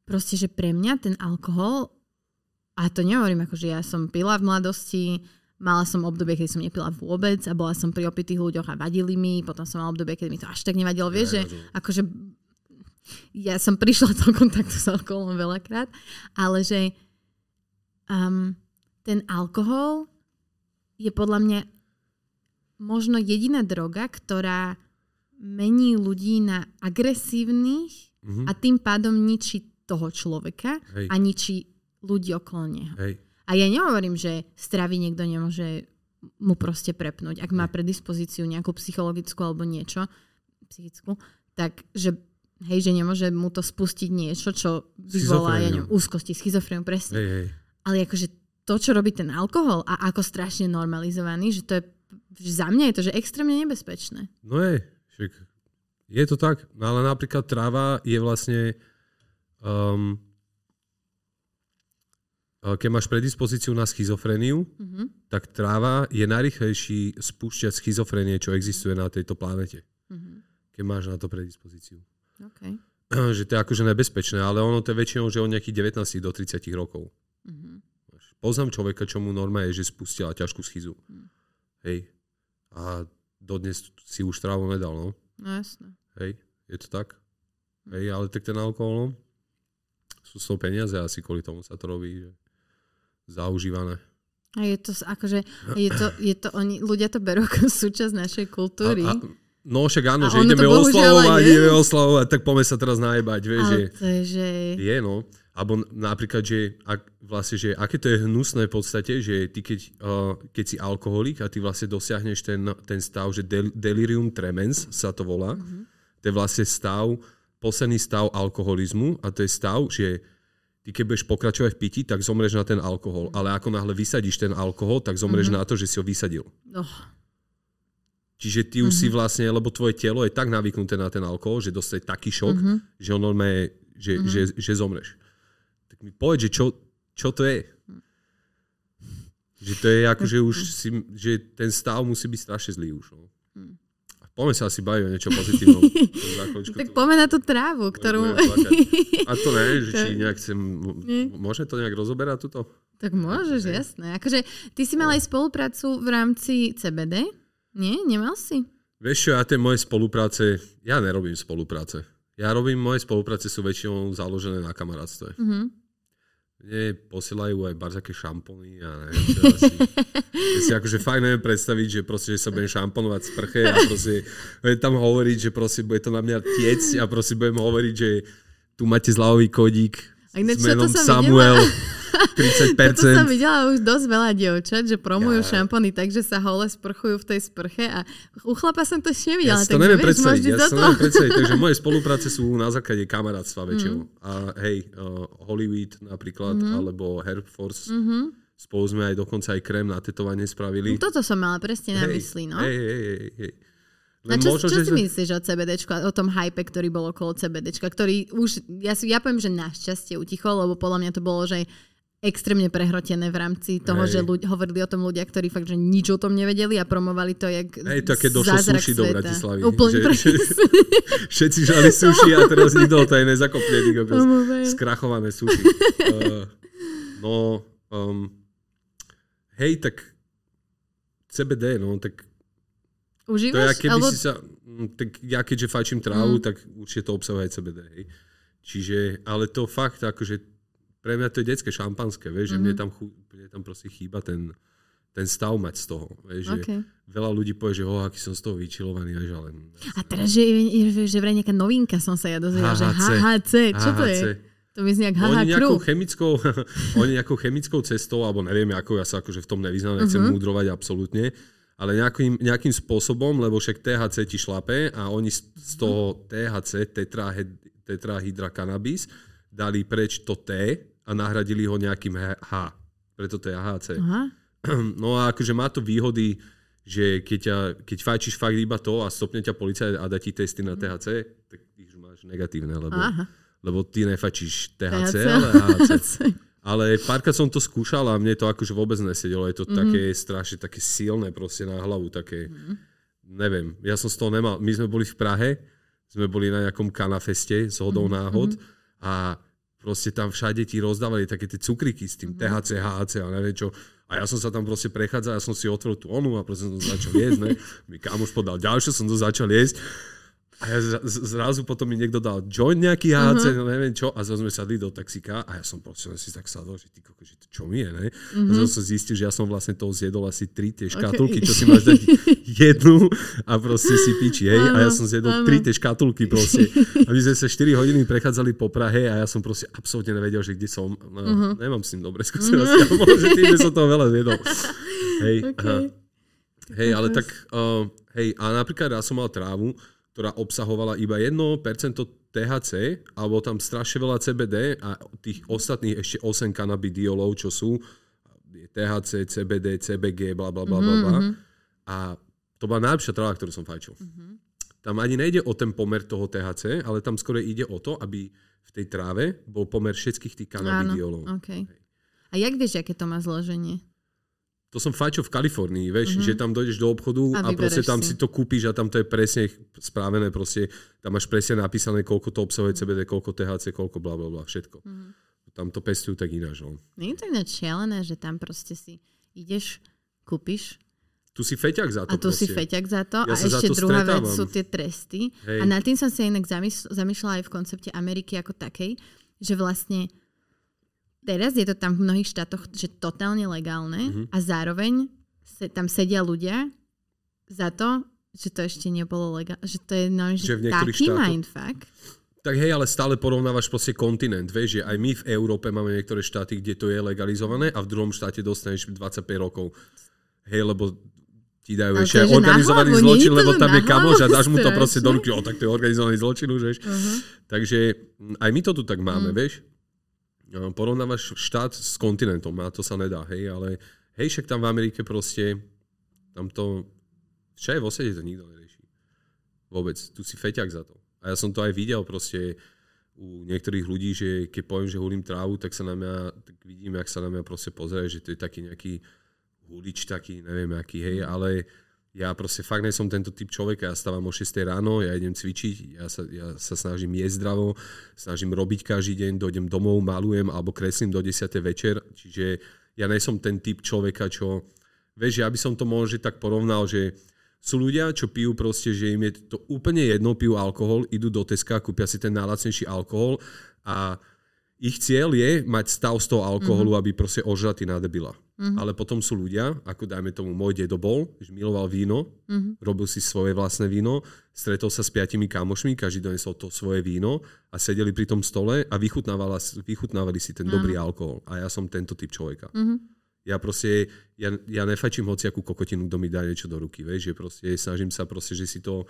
proste, že pre mňa ten alkohol, a to nehovorím ako, že ja som pila v mladosti, mala som obdobie, keď som nepila vôbec a bola som pri opitých ľuďoch a vadili mi, potom som mala obdobie, keď mi to až tak nevadilo, vieš, že akože ja som prišla do kontaktu s alkoholom veľakrát, ale že um, ten alkohol je podľa mňa možno jediná droga, ktorá mení ľudí na agresívnych Mhm. a tým pádom ničí toho človeka Hej. a ničí ľudí okolo neho. Hej. A ja nehovorím, že stravy niekto nemôže mu proste prepnúť, ak má predispozíciu nejakú psychologickú alebo niečo, psychickú, tak že hej, že nemôže mu to spustiť niečo, čo vyvolá, ja neviem, úzkosti, schizofréniu, presne. Hej, hej. Ale akože to, čo robí ten alkohol a ako strašne normalizovaný, že to je, že za mňa je to, že extrémne nebezpečné. No je, však je to tak. No ale napríklad tráva je vlastne um, keď máš predispozíciu na schizofréniu, Mhm. tak tráva je najrychlejší spúšťať schizofrénie, čo existuje na tejto planete. Mhm. Keď máš na to predispozíciu. Okay. [CLEARS THROAT] že to je akože nebezpečné, ale ono to je väčšinou, že od nejakých 19 do 30 rokov. Mhm. Poznám človeka, čo mu norma je, že spustila ťažkú schizu. Hm. Hej. A dodnes si už trávu nedal, no. No jasné. Hej, je to tak? Hej, ale tak ten alkohol, no, sú z toho peniaze asi kvôli tomu sa to robí, že zaužívané. A je to akože, je to, je to, oni, ľudia to berú ako súčasť našej kultúry. A, a, no však áno, A že ideme oslavovať, ideme oslavovať, tak poďme sa teraz najebať, vieš, že to je, že... je, no. Alebo n- napríklad, že ak, vlastne, že aké to je hnusné v podstate, že ty keď, uh, keď si alkoholik a ty vlastne dosiahneš ten, ten stav, že del, delirium tremens sa to volá, mm-hmm. to je vlastne stav, posledný stav alkoholizmu a to je stav, že ty keď budeš pokračovať v pití, tak zomreš na ten alkohol, ale ako náhle vysadíš ten alkohol, tak zomreš mm-hmm. na to, že si ho vysadil. Oh, Čiže ty už mm-hmm. si vlastne, lebo tvoje telo je tak navyknuté na ten alkohol, že dostane taký šok, mm-hmm. že on normálne, že, mm-hmm. že, že zomreš. Tak mi povedz, že čo, čo to je? Že to je ako, že už [LAUGHS] si, že ten stav musí byť strašne zlý už. No. Poďme sa asi baviť o niečo pozitívnom. [LAUGHS] Tak poďme na tú trávu, ktorú... A to ne, že [LAUGHS] či nejak chcem... Nie. Môže to nejak rozoberať tuto? tak môžeš, jasné. Akože, ty si mal aj spoluprácu v rámci CBD? Nie? Nemal si? Vieš čo, ja tie moje spolupráce, ja nerobím spolupráce. Ja robím, moje spolupráce sú väčšinou založené na kamarátstve. Mhm. Nie, posielajú aj barzaké šampóny a neviem, čo asi. [LAUGHS] Ja si akože fakt neviem predstaviť, že proste, že sa budem šamponovať v sprche a proste budem tam hovoriť, že proste bude to na mňa tiec a proste budem hovoriť, že tu máte zľavový kodík s menom Samuel. Videla? [LAUGHS] 30%. Toto som videla už dosť veľa dievčat, že promujú ja. šampóny tak, že sa hole sprchujú v tej sprche a u chlapa som to ešte nevidela. Ja to neviem vieš, predstaviť, ja to neviem predstaviť, takže moje [LAUGHS] spolupráce sú na základe kamarátstva väčšinou. Mm. A hej, uh, Hollywood napríklad, mm-hmm. alebo Hair Force. Mm-hmm. Spolu sme aj dokonca aj krém na tetovanie spravili. No, toto som mala presne na mysli, no. Hej, hej, hej, hej. Len a čo, možno, čo si sme... myslíš o CBDčku o tom hype, ktorý bol okolo CBDčka, ktorý už, ja, si, ja poviem, že našťastie utichol, lebo podľa mňa to bolo, že extrémne prehrotené v rámci toho, Hej. že ľudia, hovorili o tom ľudia, ktorí fakt, že nič o tom nevedeli a promovali to jak Hej, to keď došlo suši do Bratislavy. Úplne že, že, [LAUGHS] všetci žali suši a teraz nikto to aj nezakopne. [LAUGHS] Skrachované suši. Uh, [LAUGHS] no, um, hej, tak CBD, no, tak Užívaš? To ja, keby alebo... si sa, mm, tak ja keďže fajčím trávu, mm. tak určite to obsahuje CBD, hej. Čiže, ale to fakt, akože pre mňa to je detské šampanské, vieš, mm-hmm. že mne mhm. tam, mne tam proste chýba ten, ten stav mať z toho. Vieš, okay. že veľa ľudí povie, že ho, aký som z toho vyčilovaný, vieš, ale... A teraz, že, že, vraj nejaká novinka som sa ja dozvedela, že HHC, čo to je? To mi znie HH oni nejakou chemickou, [LAUGHS] oni nejakou chemickou cestou, alebo neviem ako, ja sa akože v tom nevyznám, nechcem uh-huh. múdrovať absolútne, ale nejakým, nejakým spôsobom, lebo však THC ti šlape a oni z toho THC, tetrahydra dali preč to T a nahradili ho nejakým H. Preto to je AHC. Aha. [CLEARS THROAT] No a akože má to výhody, že keď, ťa, keď fajčíš fakt iba to a stopne ťa policajt a dá ti testy na THC, tak ich máš negatívne, lebo, lebo ty nefajčíš THC, THC, ale AHC. Ale párkrát som to skúšal a mne to akože vôbec nesedelo. Je to mm-hmm. také strašne také silné proste na hlavu, také, mm-hmm. neviem, ja som z toho nemal. My sme boli v Prahe, sme boli na nejakom kanafeste z hodou mm-hmm. náhod mhm. a proste tam všade ti rozdávali také tie cukriky s tým mm-hmm. THC, HAC a neviem čo. A ja som sa tam proste prechádzal, ja som si otvoril tú onu a proste som to začal jesť, ne. Mi kamoš podal ďalšie, som to začal jesť. A ja zrazu potom mi niekto dal joint nejaký HC, uh-huh. no neviem čo, a zase sme sadli do taxika a ja som proste si tak sadol, že ty koko, že to čo mi je, ne? Uh-huh. A mhm. zase som zistil, že ja som vlastne toho zjedol asi tri tie škatulky, okay. čo si máš dať [LAUGHS] jednu a proste si piči, hej? Uh-huh. A ja som zjedol uh-huh. tri tie škatulky proste. [LAUGHS] A my sme sa 4 hodiny prechádzali po Prahe a ja som proste absolútne nevedel, že kde som. No, uh-huh. Nemám s tým dobre skúsenosti, uh-huh. ale že tým, že som toho veľa zjedol. [LAUGHS] Hej, okay. hej ale tak, uh, hej, a napríklad ja som mal trávu, ktorá obsahovala iba 1% THC, alebo tam strašne veľa CBD a tých ostatných ešte 8 kanabidiolov, čo sú THC, CBD, CBG, bla bla bla bla bla. Mm-hmm. A to bola najlepšia tráva, ktorú som fajčil. Mm-hmm. Tam ani nejde o ten pomer toho THC, ale tam skôr ide o to, aby v tej tráve bol pomer všetkých tých kanabidiolov. Áno, okay. A jak vieš, aké to má zloženie? To som fajčil v Kalifornii, vieš, mm-hmm. že tam dojdeš do obchodu a, a proste tam si. si to kúpiš a tam to je presne správené, proste tam máš presne napísané, koľko to obsahuje CBD, koľko THC, koľko bla bla bla, všetko. Mm-hmm. Tam to pestujú tak ináč. No. Nie je to ináč šialené, že tam proste si ideš, kúpiš tu si feťak za to. A tu proste. si feťak za to. Ja a ešte to druhá stretávam. vec sú tie tresty. Hej. A nad tým som sa inak zamýšľala aj v koncepte Ameriky ako takej, že vlastne teraz je to tam v mnohých štátoch, že totálne legálne mm-hmm. a zároveň se, tam sedia ľudia za to, že to ešte nebolo legálne. Že to je no, že, že taký štátoch... mindfuck. Tak hej, ale stále porovnávaš proste kontinent. Vieš, že aj my v Európe máme niektoré štáty, kde to je legalizované a v druhom štáte dostaneš 25 rokov. Hej, lebo ti dajú ešte organizovaný hlavu, zločin, lebo tam je kamoš a dáš mu to proste do ruky, o tak to je organizovaný zločin už, vieš. Uh-huh. Takže aj my to tu tak máme, uh-huh. vieš porovnávaš štát s kontinentom a to sa nedá, hej, ale hej, však tam v Amerike proste, tam to, všade vo svete to nikto nerieši. Vôbec, tu si feťak za to. A ja som to aj videl proste u niektorých ľudí, že keď poviem, že hulím trávu, tak sa na mňa, tak vidím, jak sa na mňa proste pozrie, že to je taký nejaký hulič taký, neviem aký, hej, ale ja proste fakt som tento typ človeka, ja stávam o 6 ráno, ja idem cvičiť, ja sa, ja sa snažím jesť zdravo, snažím robiť každý deň, dojdem domov, malujem alebo kreslím do 10. večer, čiže ja nie som ten typ človeka, čo, vieš, ja by som to možno tak porovnal, že sú ľudia, čo pijú proste, že im je to úplne jedno, pijú alkohol, idú do Teska, kúpia si ten najlacnejší alkohol a ich cieľ je mať stav z toho alkoholu, mm-hmm. aby proste ožratý na debila. Mm-hmm. Ale potom sú ľudia, ako dajme tomu môj dedo bol, že miloval víno, mm-hmm. robil si svoje vlastné víno, stretol sa s piatimi kamošmi, každý donesol to svoje víno a sedeli pri tom stole a vychutnávali si ten mm-hmm. dobrý alkohol. A ja som tento typ človeka. Mm-hmm. Ja proste, ja, ja nefajčím hociakú kokotinu, kto mi dá niečo do ruky, vieš, že proste snažím sa proste, že si to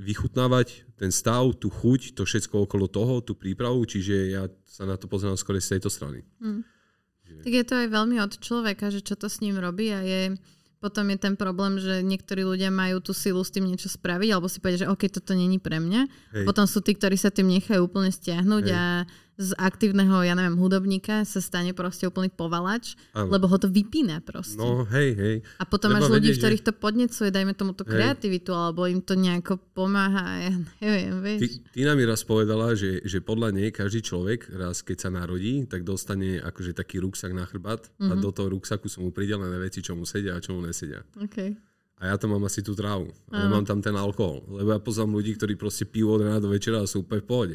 vychutnávať, ten stav, tú chuť, to všetko okolo toho, tú prípravu, čiže ja sa na to pozerám skôr z tejto strany. Mm. Že... Tak je to aj veľmi od človeka, že čo to s ním robí a je, potom je ten problém, že niektorí ľudia majú tú silu s tým niečo spraviť, alebo si povedia, že OK, toto není pre mňa. Hej. Potom sú tí, ktorí sa tým nechajú úplne stiahnuť Hej. a z aktívneho, ja neviem, hudobníka sa stane proste úplný povalač, ano. lebo ho to vypína proste. No, hej, hej. A potom Treba máš ľudí, vedieť, ktorých to podnecuje, dajme tomu tú kreativitu, alebo im to nejako pomáha, ja neviem, vieš. Ty, Tina mi raz povedala, že, že podľa nej každý človek raz, keď sa narodí, tak dostane akože taký ruksak na chrbát mm-hmm. a mhm. do toho ruksaku sú mu pridelené veci, čo mu sedia a čo mu nesedia. Okay. A ja tam mám asi tú trávu. A nemám tam ten alkohol. Lebo ja poznám ľudí, ktorí proste pijú od rána do večera a sú úplne v pohode.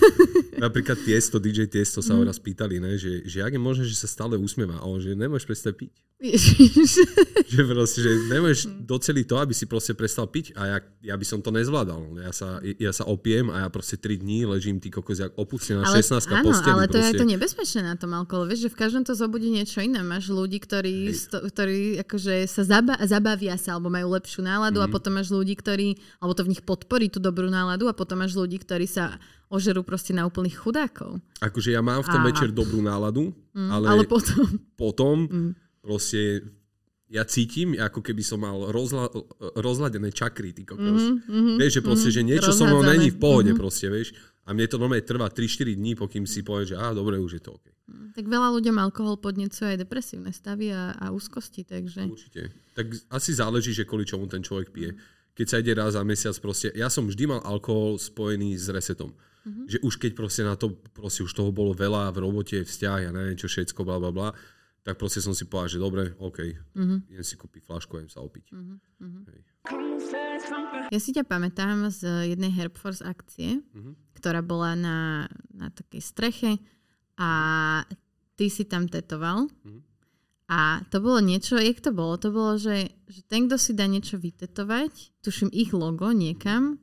[LAUGHS] Napríklad Tiesto, DJ Tiesto sa ho raz pýtali, ne, že, že ak je možné, že sa stále usmieva. A on, že nemáš prestať piť. [LAUGHS] že proste, že nemáš doceliť to, aby si proste prestal piť a ja, ja by som to nezvládal. Ja sa, ja sa opiem a ja proste 3 dní ležím ty kokos jak opustená 16 áno, posteli. ale to proste. je to nebezpečné na tom alkohole. Vieš, že v každom to zobudí niečo iné. Máš ľudí, ktorí, sto, ktorí akože sa zaba, zabavia sa alebo majú lepšiu náladu mm. a mhm. potom máš ľudí, ktorí, alebo to v nich podporí tú dobrú náladu a potom máš ľudí, ktorí sa ožerú proste na úplných chudákov. Akože ja mám v ten a... večer dobrú náladu, mm, ale, ale potom, potom mm. proste ja cítim, ako keby som mal rozla, rozladené čakry, ty kokos. Mm-hmm, vieš, že proste, mm, že niečo so mnou není v pohode, mm-hmm. proste, vieš. A mne to normálne trvá 3-4 dní, pokým si povie, že á, dobre, už je to OK. Tak veľa ľuďom alkohol podnecuje aj depresívne stavy a, a úzkosti, takže... Určite. Tak asi záleží, že kvôli čomu ten človek pije. Keď sa ide raz za mesiac proste... Ja som vždy mal alkohol spojený s resetom. Mm-hmm. Že už keď proste na to, proste už toho bolo veľa v robote, vzťah, ja neviem čo všetko, bla bla bla, tak proste som si povedal, že dobre, OK, mm-hmm. idem si kúpiť flašku a idem sa opiť. Mm-hmm. Hej. Ja si ťa pamätám z jednej Herbforce akcie, mm-hmm. ktorá bola na, na takej streche a ty si tam tetoval. Mm-hmm. A to bolo niečo, jak to bolo? To bolo, že, že ten, kto si dá niečo vytetovať, tuším ich logo niekam,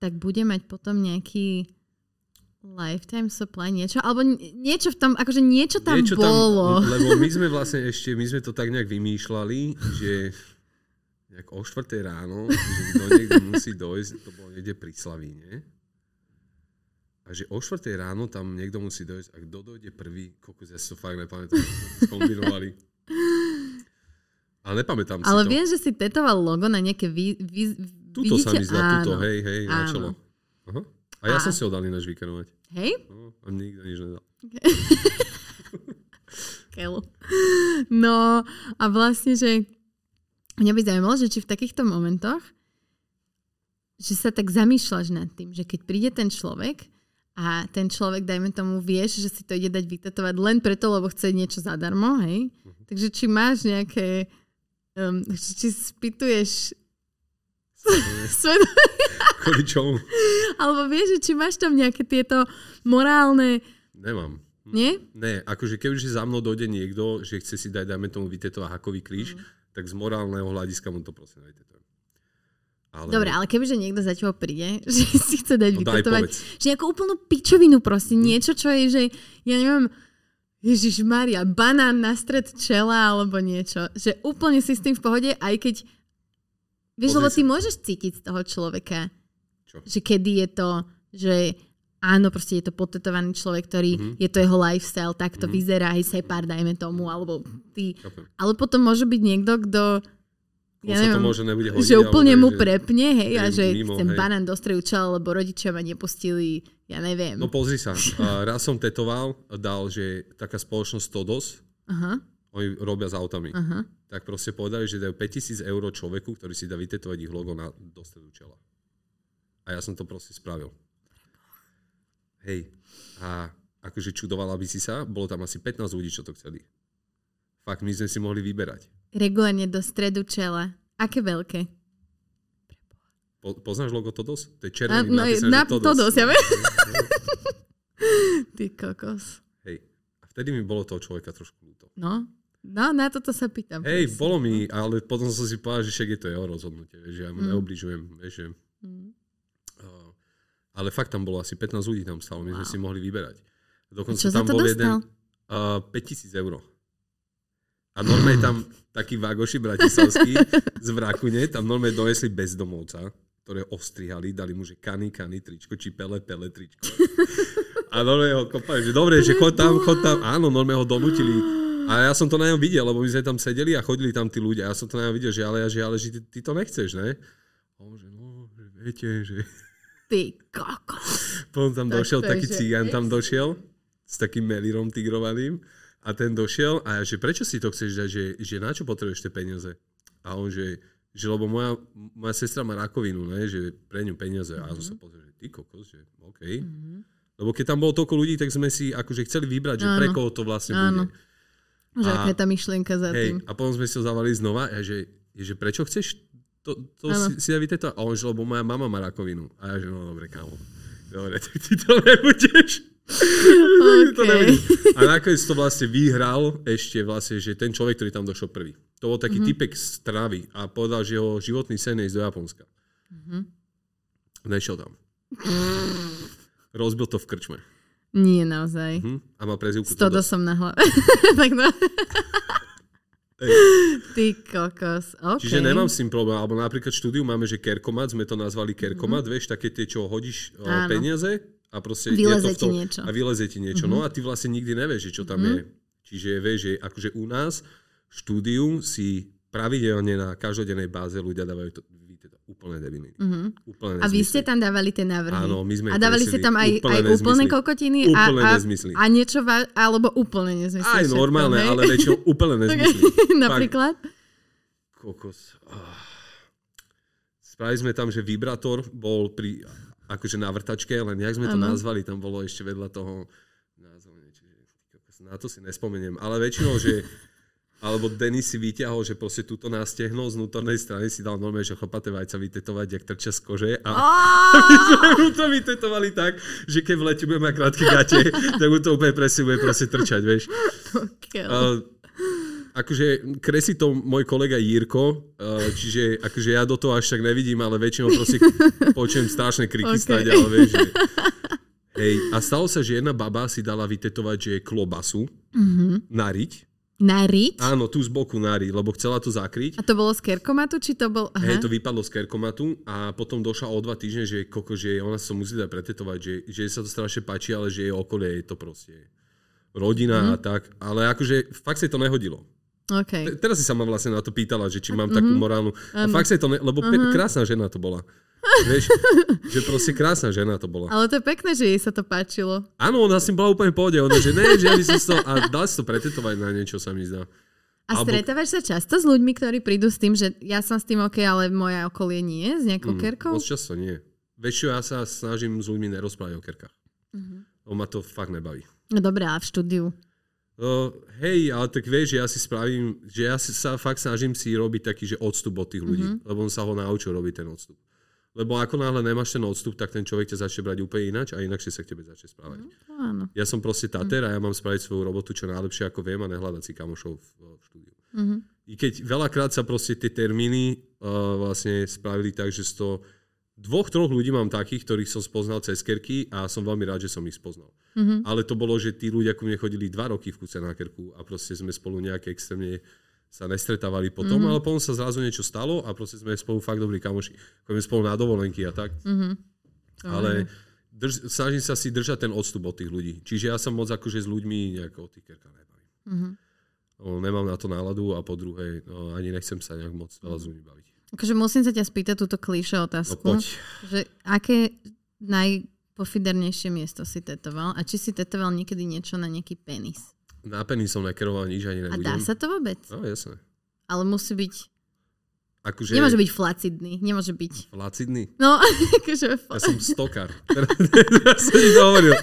tak bude mať potom nejaký Lifetime supply, niečo, alebo niečo v tom, akože niečo tam niečo bolo. Tam, [LAUGHS] lebo my sme vlastne ešte, my sme to tak nejak vymýšľali, že nejak o 4 ráno, že kto niekto musí dojsť, to bolo niekde pri Slavíne. A že o 4 ráno tam niekto musí dojsť a kto dojde prvý, kokos, ja si to fakt nepamätám, skombinovali. Ale nepamätám si Ale to. viem, že si tetoval logo na nejaké vy, vy, Tuto sa mi zdá, tuto, hej, hej, áno. na čelo. Aha. A ja a... som si ho dal ináč vykenovať. Hej? No, a nikto nič nedal. [LAUGHS] No a vlastne, že mňa by zaujímalo, že či v takýchto momentoch že sa tak zamýšľaš nad tým, že keď príde ten človek a ten človek, dajme tomu, vieš, že si to ide dať vytetovať len preto, lebo chce niečo zadarmo, hej? Uh-huh. Takže či máš nejaké, um, či spýtuješ Svedomie. [LAUGHS] Kvôli čomu? Alebo vieš, či máš tam nejaké tieto morálne... Nemám. Nie? Ne, akože kebyže za mnou dojde niekto, že chce si dať, dajme tomu, vytetovať hakový kríž, mm. tak z morálneho hľadiska mu to prosím vytetujem. Ale... Dobre, ale kebyže niekto za teba príde, [LAUGHS] že si chce dať no, vytetovať, že nejakú úplnú pičovinu proste, niečo, čo je, že ja neviem, Ježiš Maria, banán na stred čela alebo niečo, že úplne si s tým v pohode, aj keď Vieš, lebo ty môžeš cítiť z toho človeka, Čo? že kedy je to, že áno, proste je to potetovaný človek, ktorý mm-hmm. je to jeho lifestyle, tak to mm-hmm. vyzerá, aj sepár, dajme tomu, alebo ty. Okay. Ale potom môže byť niekto, kto ja neviem, to môže nebude hodiť, že úplne mu že, prepne, hej, a že mimo, chcem hej. banán do čela, lebo rodičia ma nepustili, ja neviem. No pozri sa, raz som tetoval, dal, že taká spoločnosť Todos, Aha. oni robia s autami. Aha tak proste povedali, že dajú 5000 eur človeku, ktorý si dá vytetovať ich logo na, do stredu čela. A ja som to proste spravil. Hej. A akože čudovala by si sa, bolo tam asi 15 ľudí, čo to chceli. Fakt, my sme si mohli vyberať. Regulárne do stredu čela. Aké veľké? Po, poznáš logo Todos? To je červený no, napísané, na, Todos. Todos, ja viem. Ty kokos. Hej. A vtedy mi bolo toho človeka trošku ľúto. No, no na toto sa pýtam. Hej, presne. bolo mi, ale potom som si povedal, že však je to jeho rozhodnutie, vieš, že ja mu Mm. neobližujem, vieš, že... Mm. Uh, ale fakt tam bolo asi 15 ľudí tam stalo, my sme Wow. si mohli vyberať. Dokonca tam bol dostal? jeden uh, 5000 eur. A normálne tam takí vágoši bratislavskí z Vrakune, tam normálne donesli bezdomovca, ktoré ostrihali, dali mu, že kany, kany, tričko, či pele, pele, tričko. A normálne ho kopali, že dobre, že chod tam, chod tam. Áno, normálne ho donútili. A ja som to na ňom videl, lebo my sme tam sedeli a chodili tam tí ľudia. Ja som to na ňom videl, že ale, že, ale že ty, ty to nechceš, ne? A on, že no, že viete, že... Ty kokos. Potom tam Tak došiel taký že cigán, tam došiel s takým melírom tigrovaným a ten došiel a ja, že prečo si to chceš dať, že, že na čo potrebuješ tie peniaze? A on, že, že lebo moja, moja sestra má rakovinu, ne, že pre ňu peniaze. A ja som sa pozrel, že ty kokos, že OK. Mhm. Lebo keď tam bolo toľko ľudí, tak sme si akože chceli vybrať, že pre Áno. koho to vlastne Áno. bude. Že A- aká je tá myšlienka za tým. Hej, a potom sme si to zavali znova a že, že prečo chceš to, to Áno. si, si vytetovať? A on, že lebo moja mama má rakovinu. A ja, že no dobre, kámo. Dobre, tak ty to nebudeš. Ty to. A nakoniec to vlastne vyhral ešte vlastne, že ten človek, ktorý tam došiel prvý. To bol taký mm-hmm. typek z Trnavy a povedal, že jeho životný sen je ísť do Japonska. Mhm. Nešiel tam. Rozbil to v krčme. Nie naozaj. Hm? A má prezivku. Stodo som na hlave. [LAUGHS] tak no. Ty kokos. Okay. Čiže nemám s tým problém. Alebo napríklad štúdiu máme, že kerkomat, sme to nazvali kerkomat, mm-hmm. vieš, také tie, čo hodíš Mhm. Áno. peniaze a proste Vyleze je to v ti niečo. Mhm. A vyleze ti niečo. Mm-hmm. No a ty vlastne nikdy nevieš, čo tam mm-hmm. je. Čiže vieš, že akože u nás štúdiu si pravidelne na každodennej báze ľudia dávajú to, to úplne debiliny. Mm-hmm. Úplne Mhm. A vy ste nezmysly. tam dávali tie návrhy. Áno, my sme A dávali ste tam aj, úplné aj nezmysly. kokotiny a, Úplné a, nezmysly. a niečo, va- alebo úplne nezmysly. Aj všetko, normálne, hej? ale väčšinou úplne [LAUGHS] nezmysly. [LAUGHS] Napríklad? Kokos. Ah. Spravili sme tam, že vibrátor bol pri, akože na vrtačke, len jak sme to Áno. nazvali, tam bolo ešte vedľa toho názov niečo, že, kokos, na to si nespomeniem. Ale väčšinou, že [LAUGHS] alebo Denis si vyťahol, že proste túto na stehno z vnútornej strany si dal normálne, že chlpaté vajca vytetovať, jak trčia z kože. A [LAUGHS] my sme mu to vytetovali tak, že keď v lete budeme mať krátke gate, [LAUGHS] tak mu to úplne presne bude proste trčať, vieš. Pokiaľ. Uh, akože kreslí to môj kolega Jirko, uh, čiže akože ja do toho až tak nevidím, ale väčšinou proste počujem strašné kriky Ok. okay. stať, ale vieš, že... Hej, a stalo sa, že jedna baba si dala vytetovať, že klobasu, mm-hmm. nariť. Na riť? Áno, tu z boku nariť, lebo chcela to zakryť. A to bolo z kerkomatu, či to bol... Aha. Hej, to vypadlo z kerkomatu a potom došla o dva týždne, že koko, že ona sa musí dať pretetovať, že, že sa to strašne páči, ale že jej okolie je to proste rodina mm. a tak. Ale akože fakt sa to nehodilo. Okay. Te- Teraz si sa ma vlastne na to pýtala, že či mám mm-hmm. takú morálnu. A fakt sa to ne... Lebo pe- krásna žena to bola. [LAUGHS] Vieš, že proste krásna žena to bola. Ale to je pekné, že jej sa to páčilo. Áno, ona s tým bola úplne pohode. Ona, že ne, že ja by som si to... A dal si to pretetovať na niečo, sa mi zdá. A stretávaš sa často s ľuďmi, ktorí prídu s tým, že ja som s tým OK, ale moje okolie nie, s nejakou mm, kerkou? Moc často nie. Väčšinou ja sa snažím s ľuďmi nerozprávať o kerkách. Mhm. Mm-hmm. Lebo ma to fakt nebaví. No dobré, ale v štúdiu. Uh, hej, ale tak vieš, že ja si spravím, že ja si sa fakt snažím si robiť taký, že odstup od tých ľudí, mm-hmm. lebo on sa ho naučil robiť ten odstup. Lebo ako náhle nemáš ten odstup, tak ten človek ťa začne brať úplne ináč a inakšie sa k tebe začne správať. Mm-hmm. No, áno. Ja som proste tater a ja mám spraviť svoju robotu čo najlepšie ako viem a nehľadať si kamošov v, v štúdiu. Mhm. I keď veľakrát sa proste tie termíny uh, vlastne spravili tak, že toho dvoch, troch ľudí mám takých, ktorých som spoznal cez kerky a som veľmi rád, že som ich spoznal. Mm-hmm. Ale to bolo, že tí ľudia ku mne chodili dva roky v kuse na kerku a proste sme spolu nejaké extrémne sa nestretávali potom, mm-hmm. ale potom sa zrazu niečo stalo a proste sme spolu fakt dobrí kamoši. Chodíme spolu na dovolenky a tak. Mm-hmm. Ale drž, snažím sa si držať ten odstup od tých ľudí. Čiže ja sa moc akože s ľuďmi nejako o tých kerkách nebavím. Mm-hmm. No, nemám na to náladu a po druhej no, ani nechcem sa nejak moc veľa s ľuďmi baviť. Akože musím sa ťa spýtať túto klíše No otázku. poď. že aké najpofidernejšie miesto si tetoval a či si tetoval niekedy niečo na nejaký penis. Na penis som nekeroval nič, ani A nebudem. dá sa to vôbec? No jasné. Ale musí byť... Akože Nemôže byť flacidný. Nemôže byť... Lacidný. No, [LAUGHS] akože... Ja som stokár. [LAUGHS] Teraz som ti to hovoril.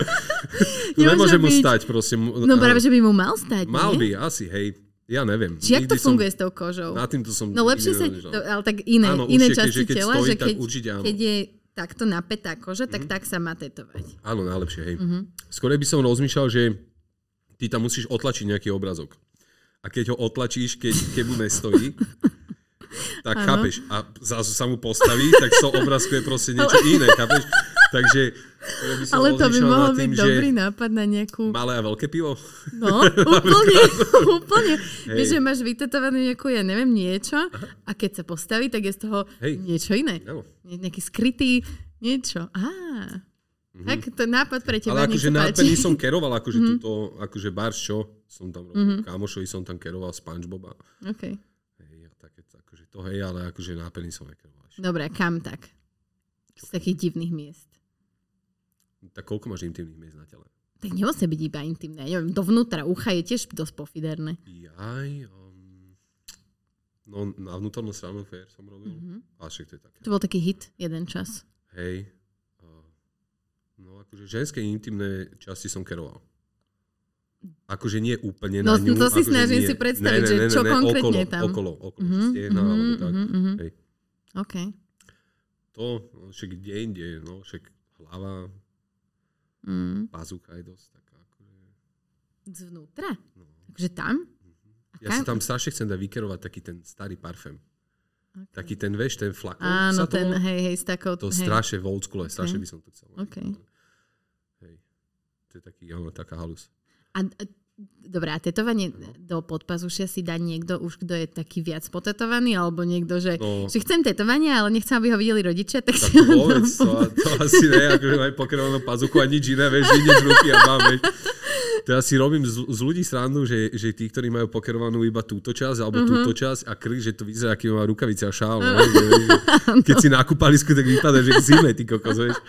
Nemôže Nemôže mu byť. stať proste. mu- No práve, že by mu mal stať, Mal nie? by, asi, hej. Ja neviem. Či jak to Nikdy som- funguje s tou kožou? Na týmto som No lepšie sa... To, ale tak iné, Áno, iné určite, časti keď tela, stojí, že keď, určite áno. keď je takto napätá koža, tak tak sa má tetovať. Áno, najlepšie, hej. Skôr by som rozmýšľal, že ty tam musíš otlačiť nejaký obrazok. A keď ho otlačíš, keď kebu nestojí, tak Áno. chápeš. A zrazu sa mu postaví, tak z toho obrázku je proste niečo iné, chápeš? Takže ja by som Ale to by mohol byť tým, že dobrý nápad na nejakú... Malé a veľké pivo? No, [LAUGHS] úplne, [LAUGHS] úplne. Hej. Vieš, že máš vytetovanú nejakú, ja neviem, niečo a keď sa postaví, tak je z toho Hej. niečo iné. Nie- Nejaký skrytý niečo. Á, tak to nápad pre teba, Ale akože. Penny som keroval, akože mm-hmm. túto, akože bar čo, som tam robil, mm-hmm. kámošovi som tam keroval Spongeboba. Okay. Hej, také, akože to hej, ale akože Penny som nekeroval. Dobre, kam tak? Z takých divných miest. Tak koľko máš intimných miest na tele? Tak nemusí byť iba intimné. Ja neviem, dovnútra ucha je tiež dosť pofiderné. Jaj, um, no na vnútornú stranu fair som robil, Mhm. mm-hmm. a však to je také. To bol taký hit jeden čas. Hej, uh, no akože ženské intimné časti som keroval. Akože nie úplne No, na ňu. to si akože snažím nie. si predstaviť, že čo konkrétne okolo, tam. Okolo, okolo, Mhm, stiehna, mhm, alebo tak. mhm, mhm. Hej. OK. To, no, však kde inde, no, však hlava, Mm. bazuka je dosť taká. Akože, Zvnútra? no. Takže tam? A Ja si tam strašne chcem dať vykerovať taký ten starý parfém. Okay. Taký ten, vieš, ten flakon Áno, ten, volá? hej, hej, s takou... To hej. strašne v old school, strašne by som to chcel. mať. OK. Hej. To je taký, áno, taká halus. A, a, dobré, a tetovanie do podpazušia si dá niekto už, kto je taký viac potetovaný, alebo niekto, že, No. že chcem tetovanie, ale nechcem, aby ho videli rodičia, tak, Tak si to ho vôbec, dám to, to asi ne, akože aj pokrovanú pazuchu a nič iné, vieš, ide z ruky a mám, vieš. Ja si robím z, z ľudí srandu, že, že tí, ktorí majú pokerovanú iba túto časť, alebo Mhm. túto časť a krk, že to vyzerá, aký má rukavice a šál. No, že, že, [LAUGHS] keď si na kúpalisku, tak vypadá, že zime, ty kokos, vieš.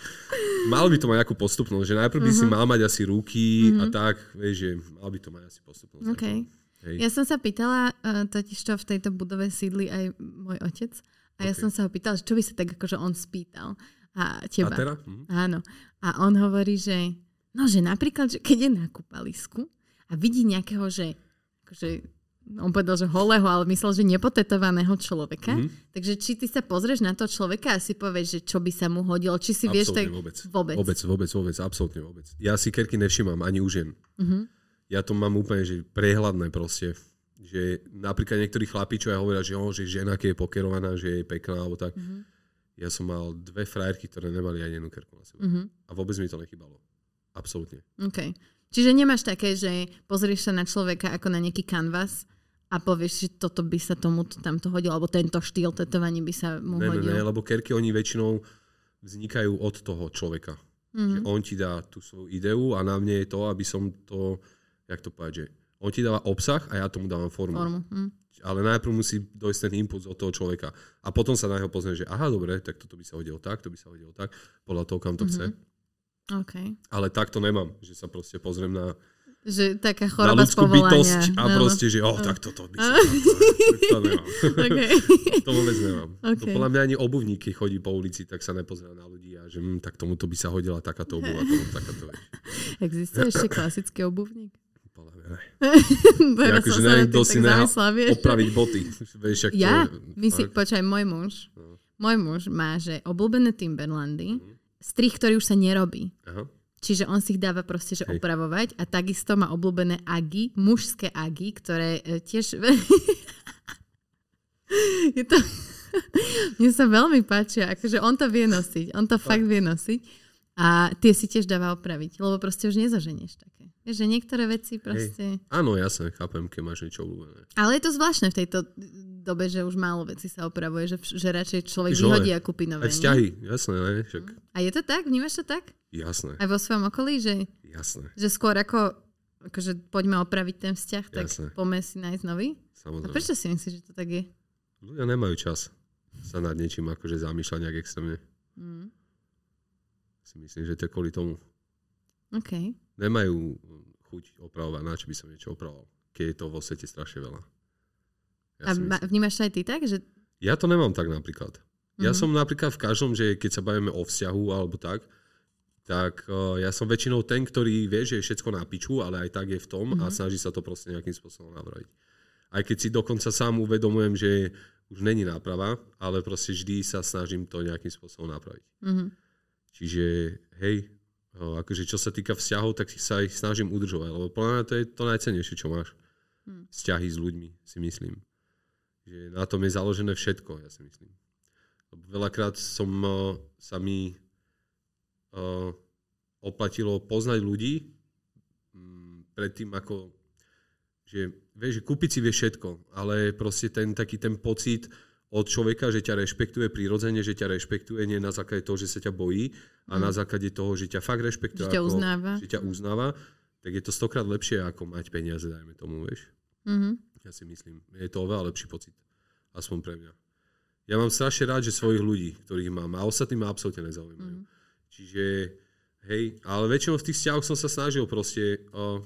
Malo by to mať nejakú postupnosť, že najprv by Mhm. si mal mať asi ruky a tak, vieš, že mal by to mať asi postupnosť. OK. Hej. Ja som sa pýtala, uh, totiž to v tejto budove sídli aj môj otec, a ja OK. som sa ho pýtala, čo by sa tak akože on spýtal. A A teba. teraz? Hm. Áno. A on hovorí, že no, že napríklad, že keď je na kúpalisku a vidí nejakého, že akože, on povedal, že holého, ale myslel, že nepotetovaného človeka. Mhm. Takže či ty sa pozrieš na toho človeka a si povieš, že čo by sa mu hodilo, či si vieš tak... Vôbec. Vôbec. Vôbec, vôbec, vôbec, absolútne vôbec. Ja si kerky nevšimám, ani u žien. Mhm. Ja to mám úplne že prehľadné proste. Že napríklad niektorí chlapí, čo ja hovoria, že, oh, že žena, keď je pokerovaná, že je pekná alebo tak. Mhm. Ja som mal dve frajerky, ktoré nemali ani jednu kerku na sebe. Mhm. A vôbec mi to nechybalo. Absolútne. OK. Čiže nemáš také, že pozrieš sa na človeka ako na nejaký kanvas a povieš, že toto by sa tomu tamto hodilo, alebo tento štýl tetovaní by sa mu Ne, ne, hodil. ne, lebo kerky oni väčšinou vznikajú od toho človeka. Mhm. Že on ti dá tú svoju ideu a na mne je to, aby som to, jak to povedať, že on ti dáva obsah a ja tomu dávam formu. Formu. Hm. Ale najprv musí dojsť ten impuls od toho človeka. A potom sa na neho pozrie, že aha, dobre, tak toto by sa hodilo tak, to by sa hodilo tak, podľa toho, kam to chce. OK. Ale takto nemám, že sa proste pozriem na, Že taká na choroba z ľudskú bytosť a Áno. proste, že oh, tak toto by sa... to nemám. Okay. to vôbec nemám. OK. To podľa mňa ani obuvník, keď chodí po ulici, tak sa nepozerá na ľudí a že hm, tak tomuto by sa hodila takáto obuv a [LAUGHS] tomu takáto. Existuje ešte klasický obuvník? Podľa mňa ne. [LAUGHS] Teraz akože som neviem, kto si tak vieš. Opraviť boty. [LAUGHS] Vieš, Ja? to, My si, fakt. počkaj, môj muž. No. Môj muž má, že obľúbené Timberlandy, Mhm. Strich, ktorý už sa nerobí. Aha. Čiže on si ich dáva proste, že Hej. opravovať a takisto má obľúbené agy, mužské agy, ktoré e, tiež... [LAUGHS] Je to... [LAUGHS] Mne sa veľmi páčia, akože on to vie nosiť, on to fakt vie nosiť a tie si tiež dáva opraviť, lebo proste už nezaženieš také. Vieš, že niektoré veci proste... Áno, jasne, chápem, keď máš niečo obľúbené. Ale je to zvláštne v tejto dobe, že už málo veci sa opravuje, že, že radšej človek Že vyhodí a kúpi nové. Aj vzťahy, jasné, ne? Však, A je to tak? Vnímaš to tak? jasné, Aj vo svojom okolí, že, jasné, že skôr ako akože poďme opraviť ten vzťah, tak Jasné. poďme si nájsť nový? A samozrejme. prečo si myslíš, že to tak je? Ľudia nemajú čas sa nad niečím akože zamýšľať nejak extrémne. Mm. Si myslím, že to je kvôli tomu. OK. Nemajú chuť opravovať, na čo by som niečo opravoval, keď je to vo svete strašne veľa. Ja, A ma, vnímaš to aj ty tak? Že... ja to nemám tak napríklad. Ja Mhm. som napríklad v každom, že keď sa bavíme o vzťahu alebo tak, tak uh, ja som väčšinou ten, ktorý vie, že je všetko na piču, ale aj tak je v tom a Mhm. snaží sa to proste nejakým spôsobom navrojiť. Aj keď si dokonca sám uvedomujem, že už není náprava, ale proste vždy sa snažím to nejakým spôsobom napraviť. Mhm. Čiže hej, o, akože čo sa týka vzťahov, tak sa ich snažím udržovať, lebo podľa mňa to je to najcenejšie, čo máš. Hm. Vzťahy s ľuďmi, si myslím. Že na tom je založené všetko, ja si myslím. Veľakrát som o, sa mi o, oplatilo poznať ľudí m, predtým, ako že, vieš, že kúpiť si vie všetko, ale proste ten taký ten pocit, od človeka, že ťa rešpektuje prirodzene, že ťa rešpektuje nie na základe toho, že sa ťa bojí, a na základe toho, že ťa fakt rešpektuje. Že ťa ako, uznáva. Že ťa uznáva, tak je to stokrát lepšie, ako mať peniaze, dajme tomu, vieš. Mhm. Ja si myslím. Je to oveľa lepší pocit. Aspoň pre mňa. Ja mám strašne rád, že svojich ľudí, ktorých mám, a ostatní ma absolútne nezaujímajú. Mhm. Čiže, hej, ale väčšinou v tých vzťahoch som sa snažil proste uh,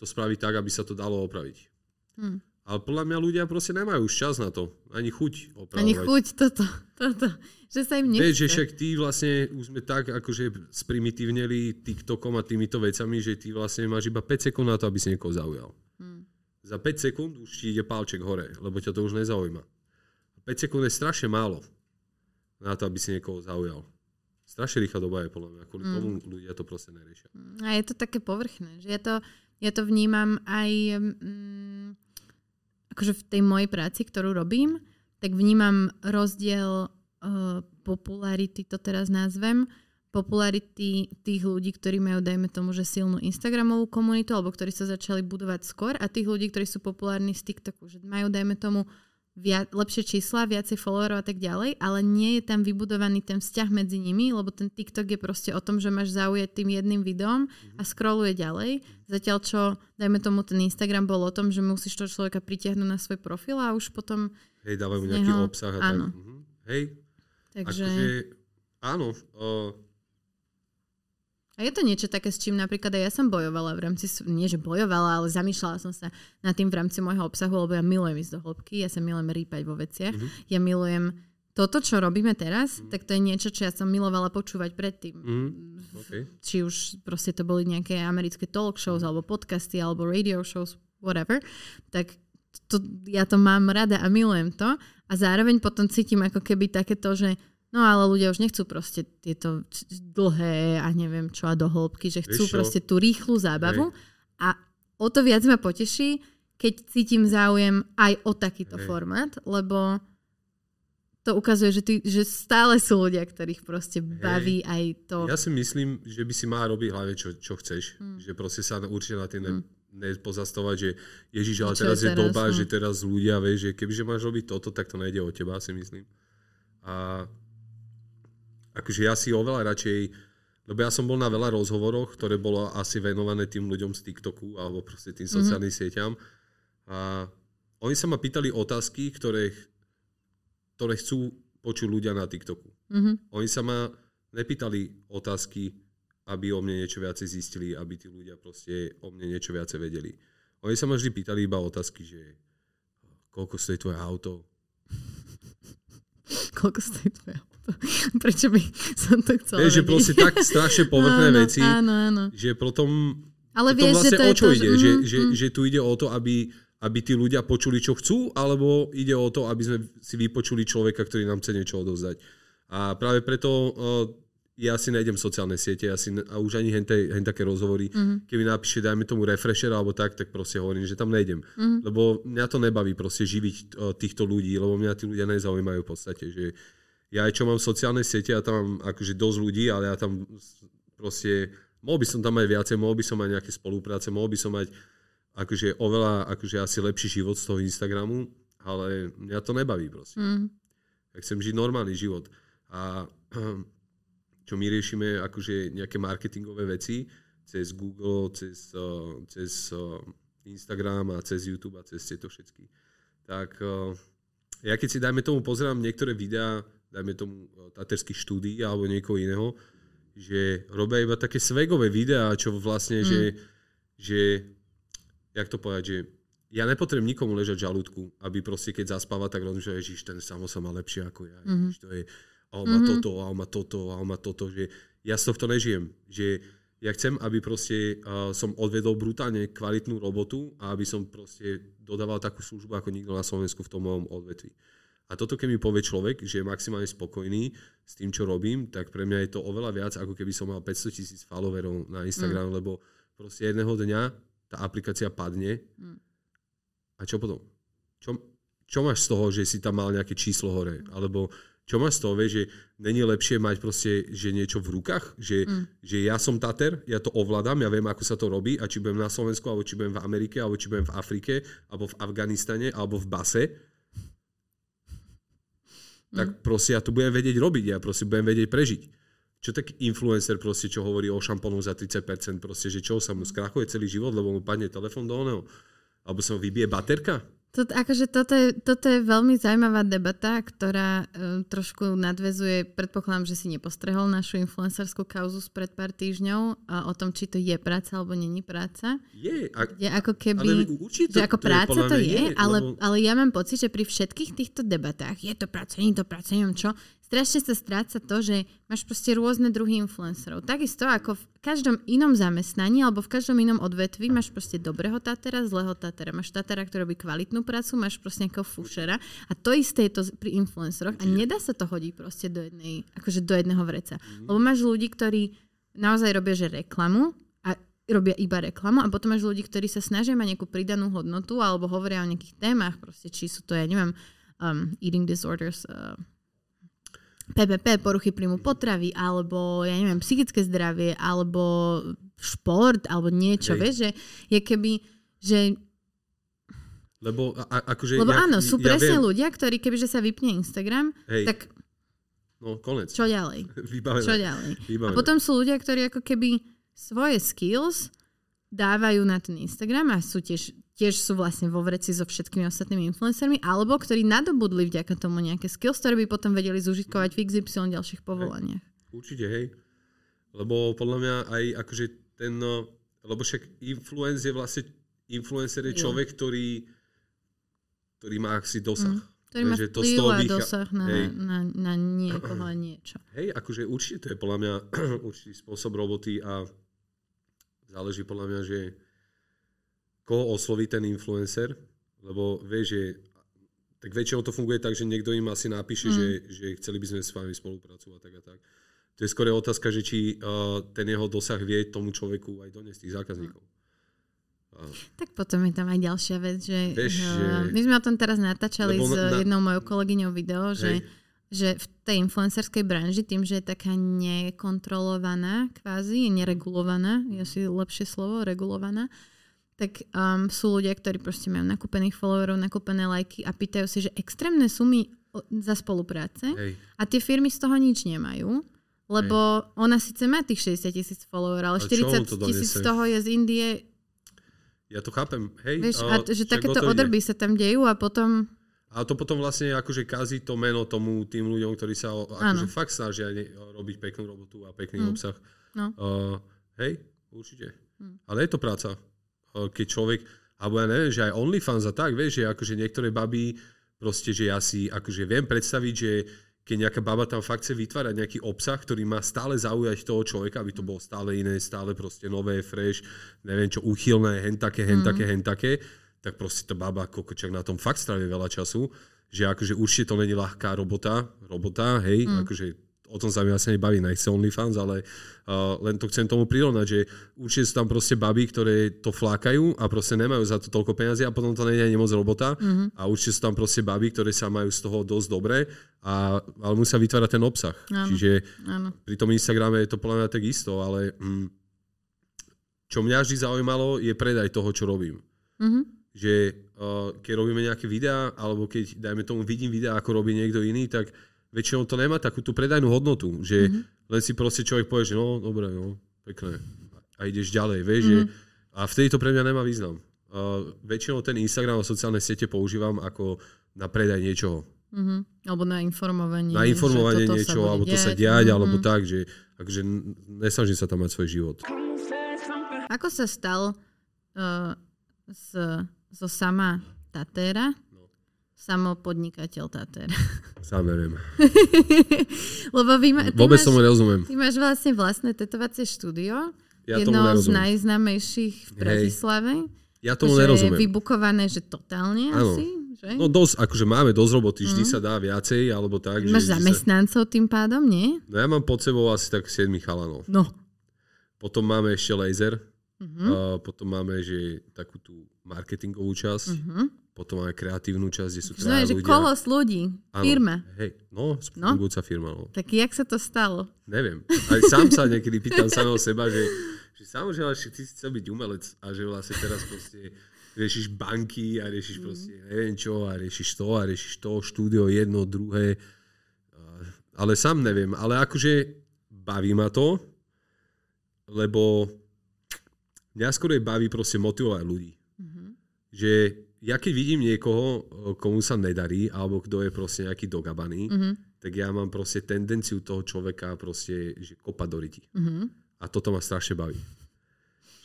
to spraviť tak, aby sa to dalo opraviť. Hm. Ale podľa mňa ľudia proste nemajú už čas na to. Ani chuť opravovať. Ani chuť toto, toto. Že sa im nechce. Vieš, že však ty vlastne už sme tak akože sprimitívneli TikTokom a týmito vecami, že ty vlastne máš iba 5 sekúnd na to, aby si niekoho zaujal. Za 5 sekúnd už ti ide pálček hore, lebo ťa to už nezaujíma. 5 sekúnd je strašne málo na to, aby si niekoho zaujal. Strašne rýchla doba je podľa mňa. Kvôli Mm. tomu ľudia to proste neriešia. A je to také povrchné. Že ja, to, ja to vnímam aj mm, akože v tej mojej práci, ktorú robím, tak vnímam rozdiel uh, popularity, to teraz nazvem, popularity tých ľudí, ktorí majú, dajme tomu, že silnú Instagramovú komunitu, alebo ktorí sa začali budovať skôr, a tých ľudí, ktorí sú populárni z TikToku, že majú, dajme tomu, viac, lepšie čísla, viacej followerov a tak ďalej, ale nie je tam vybudovaný ten vzťah medzi nimi, lebo ten TikTok je proste o tom, že máš zaujať tým jedným videom a scrolluje ďalej. Zatiaľ čo, dajme tomu, ten Instagram bol o tom, že musíš toho človeka pritiahnuť na svoj profil a už potom, Hej, dávajú Z nejaký neho- obsah a áno. tak. Mhm. Hej, takže... akože, áno, uh, A je to niečo také, s čím napríklad aj ja som bojovala v rámci, nie že bojovala, ale zamýšľala som sa nad tým v rámci môjho obsahu, lebo ja milujem ísť do hĺbky, ja sa milujem rýpať vo veciach. Mhm. Ja milujem toto, čo robíme teraz, tak to je niečo, čo ja som milovala počúvať predtým. mhm, okay. Či už proste to boli nejaké americké talk shows, alebo podcasty, alebo radio shows, whatever. Tak to, ja to mám rada a milujem to. A zároveň potom cítim ako keby takéto, že No ale ľudia už nechcú proste tieto dlhé a neviem čo a do hĺbky, že chcú čo? proste tú rýchlu zábavu a o to viac ma poteší, keď cítim záujem aj o takýto Hej. formát, lebo to ukazuje, že, ty, že stále sú ľudia, ktorých proste baví aj to. Ja si myslím, že by si mal robiť hlavne, čo, čo chceš. Mm. Že proste sa určite na tým ne, nepozastavať, že Ježiš, ale Čo je teraz je teraz, doba, no. že teraz ľudia, vieš, že kebyže máš robiť toto, tak to nejde o teba, si myslím. A akože ja si oveľa radšej, lebo ja som bol na veľa rozhovoroch, ktoré bolo asi venované tým ľuďom z TikToku alebo proste tým sociálnym sieťam. A oni sa ma pýtali otázky, ktoré, ktoré chcú počuť ľudia na TikToku. Mhm. Oni sa ma nepýtali otázky, aby o mne niečo viacej zistili, aby tí ľudia proste o mne niečo viacej vedeli. Oni sa ma vždy pýtali iba otázky, že koľko stojí tvoje auto, [LAUGHS] Koľko stojí tvoje auto? [LAUGHS] Prečo by som to chcela Vieš, že proste tak strašne povrchné áno, veci, Áno, áno. že potom, Ale vieš, vlastne že to o čo to, ide? Že, mm, že, mm, že tu ide o to, aby, aby tí ľudia počuli, čo chcú, alebo ide o to, aby sme si vypočuli človeka, ktorý nám chce niečo odovzdať. A práve preto uh, ja si nájdem sociálne siete ja si, a už ani hen, hen také rozhovory, Mhm. keby napíše, dajme tomu refresher alebo tak, tak proste hovorím, že tam nejdem. Mhm. Lebo mňa to nebaví proste živiť uh, týchto ľudí, lebo mňa tí ľudia nezaujímajú v podstate, že ja aj čo mám sociálne siete, ja tam mám akože dosť ľudí, ale ja tam proste, mohol by som tam aj viacej, mohol by som mať nejaké spolupráce, mohol by som mať akože oveľa, akože asi lepší život z toho Instagramu, ale mňa to nebaví proste. mm. Ja chcem žiť normálny život. A [CLEARS THROAT] čo my riešime akože nejaké marketingové veci cez Google, cez, uh, cez uh, Instagram a cez YouTube a cez tieto všetky. Tak uh, ja keď si dajme tomu pozerám niektoré videá, dajme tomu uh, taterských štúdí alebo niekoho iného, že robia iba také svegové videá, čo vlastne, mm. že, že jak to povedať, že ja nepotrebujem nikomu ležať v žalúdku, aby proste keď zaspáva, tak rozmýšľa, že ten samo sa má lepšie ako ja. Mm-hmm. Ježiš, to je, a on má Mhm. toto, a on má toto, a on má toto, že ja z tohto nežijem. Že Ja chcem, aby proste uh, som odvedol brutálne kvalitnú robotu a aby som proste dodával takú službu ako nikto na Slovensku v tom mojom odvetví. A toto, keď mi povie človek, že je maximálne spokojný s tým, čo robím, tak pre mňa je to oveľa viac, ako keby som mal 500 tisíc followerov na Instagram, mm. lebo proste jedného dňa tá aplikácia padne. Mm. A čo potom? Čo, čo máš z toho, že si tam mal nejaké číslo hore? Mm. Alebo čo máš z toho, vieš, že není lepšie mať proste, že niečo v rukách? Že, mm. že ja som Tater, ja to ovládam, ja viem, ako sa to robí a či budem na Slovensku, alebo či budem v Amerike, alebo či budem v Afrike, alebo v Afganistane, alebo v Base, tak mm. proste ja to budem vedieť robiť, ja proste budem vedieť prežiť. Čo taký influencer proste, čo hovorí o šampónu za 30%, proste, že čo sa mu skrachuje celý život, lebo mu padne telefón do oného, alebo sa mu vybije baterka? To, akože toto, je, toto je veľmi zaujímavá debata, ktorá uh, trošku nadvezuje, predpokladám, že si nepostrehol našu influencerskú kauzu spred pár týždňov uh, o tom, či to je práca alebo není práca. Je. A, je ako keby, ale určite, že ako to práca je, to je, je ale, lebo... ale ja mám pocit, že pri všetkých týchto debatách, je to práca, nie to práca, neviem čo, strašne sa stráca to, že máš proste rôzne druhy influencerov. Takisto ako v každom inom zamestnaní alebo v každom inom odvetvi máš proste dobrého tatera, zlého tatera. Máš tatera, ktorý robí kvalitnú prácu, máš proste nejakého fušera a to isté je to pri influenceroch a nedá sa to hodiť proste do jednej, akože do jedného vreca. Mm. Lebo máš ľudí, ktorí naozaj robia, že reklamu a robia iba reklamu a potom máš ľudí, ktorí sa snažia mať nejakú pridanú hodnotu alebo hovoria o nejakých témach, proste či sú to, ja neviem, um, eating disorders, uh, PPP, poruchy príjmu potravy, alebo ja neviem, psychické zdravie, alebo šport, alebo niečo, Hej. vieš, že je keby, že lebo a, akože Lebo ja, áno, sú ja presne viem. ľudia, ktorí kebyže sa vypne Instagram, Hej. tak no, konec. čo ďalej? [LAUGHS] Vybavené. Čo ďalej? Vybavené. A potom sú ľudia, ktorí ako keby svoje skills dávajú na ten Instagram a sú tiež tiež sú vlastne vo vreci so všetkými ostatnými influencermi, alebo ktorí nadobudli vďaka tomu nejaké skills, ktoré by potom vedeli zužitkovať v XY ďalších povolaniach. Hej. Určite, hej. Lebo podľa mňa aj akože ten, no, lebo však influencer je vlastne, influencer je človek, ktorý, ktorý má asi dosah. Mm. Ktorý má to z toho a dosah na, hej. na, na niekoho a niečo. [CLEARS THROAT] Hej, akože určite to je podľa mňa [CLEARS THROAT] určitý spôsob roboty a záleží podľa mňa, že koho osloví ten influencer, lebo vieš, že tak väčšinou to funguje tak, že niekto im asi napíše, mm. že, že chceli by sme s vami spolupracovať tak a tak. To je skôr otázka, že či uh, ten jeho dosah vie tomu človeku aj doniesť tých zákazníkov. Uh. Tak potom je tam aj ďalšia vec, že, vieš, že... my sme o tom teraz natáčali s na... jednou mojou kolegyňou video, že, že v tej influencerskej branži tým, že je taká nekontrolovaná kvázi, neregulovaná, je asi lepšie slovo, regulovaná, tak um, sú ľudia, ktorí proste majú nakúpených followerov, nakúpené lajky a pýtajú si, že extrémne sumy za spolupráce Hej. a tie firmy z toho nič nemajú, lebo Hej. ona síce má tých 60 tisíc followerov, ale, ale 40 tisíc z toho je z Indie. Ja to chápem. Hej, Vieš, a, že takéto odrby sa tam dejú a potom... A to potom vlastne akože kazí to meno tomu tým ľuďom, ktorí sa akože fakt snažia robiť peknú robotu a pekný mm. obsah. No. Uh, hej, určite. Mm. Ale je to práca. Eh, keď človek, alebo ja neviem, že aj OnlyFans a tak, vieš, že akože niektoré baby, proste, že ja si akože viem predstaviť, že keď nejaká baba tam fakt chce vytvárať nejaký obsah, ktorý má stále zaujať toho človeka, aby to bolo stále iné, stále proste nové, fresh, neviem čo, uchylné, hen také, hen také, hen také, tak proste tá baba kokočak na tom fakt strávi veľa času, že akože určite to není ľahká robota, robota, hej, mm. akože o tom sa mi vlastne nebaví, nechce OnlyFans, ale uh, len to chcem tomu prirovnať, že určite sú tam proste baby, ktoré to flákajú a proste nemajú za to toľko peniazy a potom to nie je moc robota mm-hmm. a určite sú tam proste baby, ktoré sa majú z toho dosť dobre, a, ale musia vytvárať ten obsah. Áno. Čiže áno. pri tom Instagrame je to podľa mňa tak isto, ale mm, čo mňa vždy zaujímalo je predaj toho, čo robím. Mm-hmm. Že uh, keď robíme nejaké videá, alebo keď, dajme tomu, vidím videá, ako robí niekto iný, tak väčšinou to nemá takú tú predajnú hodnotu, že mm-hmm. len si proste človek povie, že no, dobre, no, pekné. A ideš ďalej, vieš, mm-hmm. že, a vtedy to pre mňa nemá význam. Uh, väčšinou ten Instagram a sociálne siete používam ako na predaj niečoho. Mm-hmm. Alebo na informovanie. Na informovanie niečo, alebo to sa diať, mm-hmm. alebo tak, že akože nesnažím sa tam mať svoj život. Ako sa stal uh, z, zo sama Tatera Samopodnikateľ Tater. Sám neviem. [LAUGHS] Lebo vy ma, Vôbec máš, tomu rozumiem. Ty máš vlastne vlastné tetovacie štúdio Ja jedno z nerozumiem. najznámejších v. Bratislave. Ja tomu že nerozumiem. je vybukované, že totálne Áno. asi. Že? No dosť, akože máme dosť roboty, vždy sa dá viacej, alebo tak. že Máš sa... zamestnancov tým pádom, nie? No ja mám pod sebou asi tak 7 chalanov. No. Potom máme ešte laser, A potom máme že takú tú marketingovú časť, Mhm. potom máme kreatívnu časť, kde sú znamená, traja že ľudia. kolos ľudí, Áno. firma. Hej, no, fungujúca firma. No. Tak jak sa to stalo? Neviem. Aj sám sa niekedy pýtam samého seba, že, že samozrejme, že ty si chcel byť umelec a že vlastne teraz proste riešiš banky a riešiš proste neviem čo a riešiš to a riešiš to, štúdio jedno, druhé. A- Ale sám neviem. Ale akože baví ma to, lebo mňa skôr baví proste motivovať ľudí. Že ja keď vidím niekoho, komu sa nedarí, alebo kto je proste nejaký dogabaný, Mhm. tak ja mám proste tendenciu toho človeka proste, že kopať do ryti. Mhm. A toto ma strašne baví.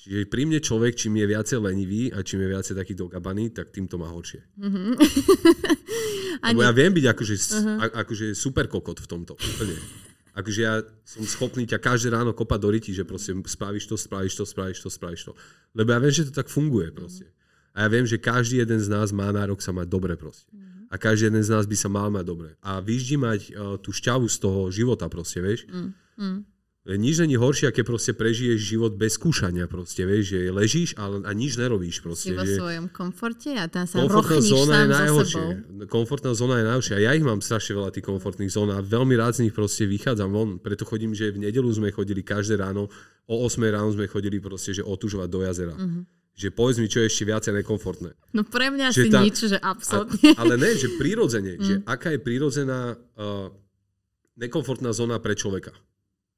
Čiže pri mne človek, čím je viacej lenivý a čím je viacej taký dogabaný, tak tým to má horšie. Ani, Lebo ja viem byť akože, uh-huh. akože super kokot v tomto. Úplne. Akože ja som schopný ťa každé ráno kopať do ryti, že proste spravíš to, spravíš to, spravíš to, spravíš to. Lebo ja viem, že to tak funguje proste. A ja viem, že každý jeden z nás má nárok sa mať dobre proste. A každý jeden z nás by sa mal mať dobre. A vyždi mať uh, tú šťavu z toho života proste, vieš. mm. Nič není horšie, aké proste prežiješ život bez skúšania proste, vieš, že ležíš a, a nič nerobíš proste. si vo že svojom komforte a tam sa komfortná zóna je najhoršie. Komfortná zóna je najhoršia. Ja ich mám strašne veľa tých komfortných zón a veľmi rád z nich proste vychádzam von. Preto chodím, že v nedelu sme chodili každé ráno, o 8 ráno sme chodili proste, že otužovať do jazera. Mhm. Že povedz mi, čo je ešte viacej nekomfortné. No pre mňa Že si tá- nič, že absolútne. ale ne, že prirodzene, že Mm. aká je prirodzená uh, nekomfortná zóna pre človeka.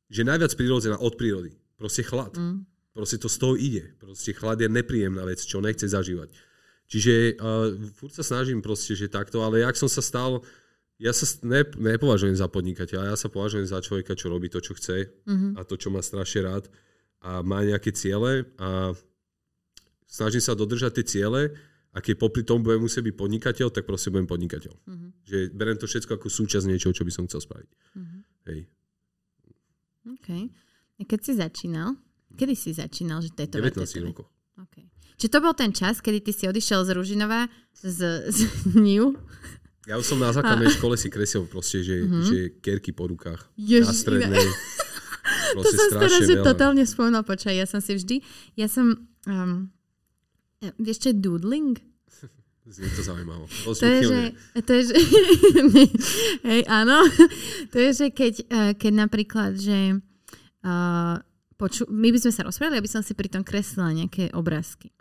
Že najviac prirodzená od prírody. Proste chlad. Mm. Proste to z toho ide. Proste chlad je nepríjemná vec, čo nechce zažívať. Čiže uh, furt sa snažím proste, že takto, ale jak som sa stal, ja sa ne, nepovažujem za podnikateľa, ja sa považujem za človeka, čo robí to, čo chce Mhm. a to, čo má strašne rád a má nejaké ciele a snažím sa dodržať tie ciele a keď popri tom budem musieť byť podnikateľ, tak proste budem podnikateľ. Mhm. Že berem to všetko ako súčasť niečoho, čo by som chcel spraviť. Mhm. Hej. OK. A keď si začínal, kedy si začínal, že tetovať? 19 tetovať? rokov. OK. Či to bol ten čas, kedy ty si odišiel z Ružinova z, z [LAUGHS] Niu? Ja už som na základnej škole si kresil proste, že, Mhm. že kerky po rukách. Ježiš, na strednej. [LAUGHS] To som teraz, že totálne spomenula, počkaj, ja som si vždy, ja som, um, vieš čo je doodling? [LAUGHS] Znie to zaujímavo. To, To je, že, to je, že [LAUGHS] hej, áno, [LAUGHS] to je, že keď, eh, keď napríklad, že uh, poču, my by sme sa rozprávali, aby som si pri tom kreslila nejaké obrázky.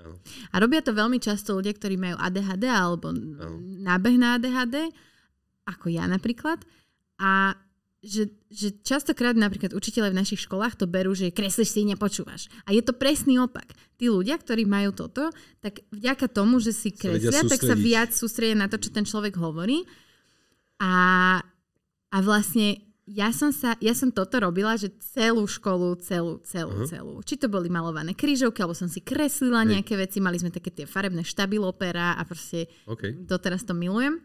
A robia to veľmi často ľudia, ktorí majú ADHD alebo nábeh na ADHD, ako ja napríklad. A že, že častokrát napríklad učiteľe v našich školách to berú, že kreslíš si, nepočúvaš. A je to presný opak. Tí ľudia, ktorí majú toto, tak vďaka tomu, že si Sa kreslia, tak sa viac sústredia na to, čo ten človek hovorí. A, a vlastne ja som, sa, ja som toto robila, že celú školu, celú, celú, Aha. celú. Či to boli malované krížovky, alebo som si kreslila Hej. nejaké veci, mali sme také tie farebné štabilopera a proste OK. doteraz to milujem.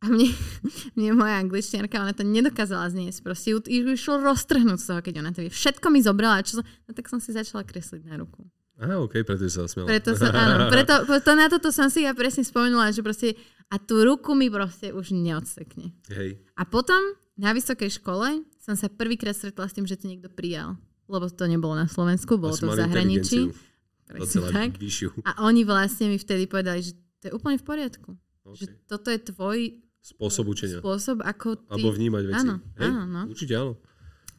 A mne, [LAUGHS] mne moja angličtiarka, ona to nedokázala zniesť. Proste ju, ju išlo roztrhnúť z toho, keď ona to vie. Všetko mi zobrala. Čo som, no tak som si začala kresliť na ruku. Aha, OK, preto sa zasmiala. Preto sa, áno, [LAUGHS] preto, preto na toto som si ja presne spomenula, že proste a tú ruku mi proste už neodsekne. Hej. A potom na vysokej škole som sa prvýkrát stretla s tým, že to niekto prijal. Lebo to nebolo na Slovensku, bolo Asi to v zahraničí. Presne tak. A oni vlastne mi vtedy povedali, že to je úplne v poriadku. Že Okay. toto je tvoj Spôsob učenia. spôsob, ako ty... Alebo vnímať veci. Áno, Hej, áno, no. Určite áno.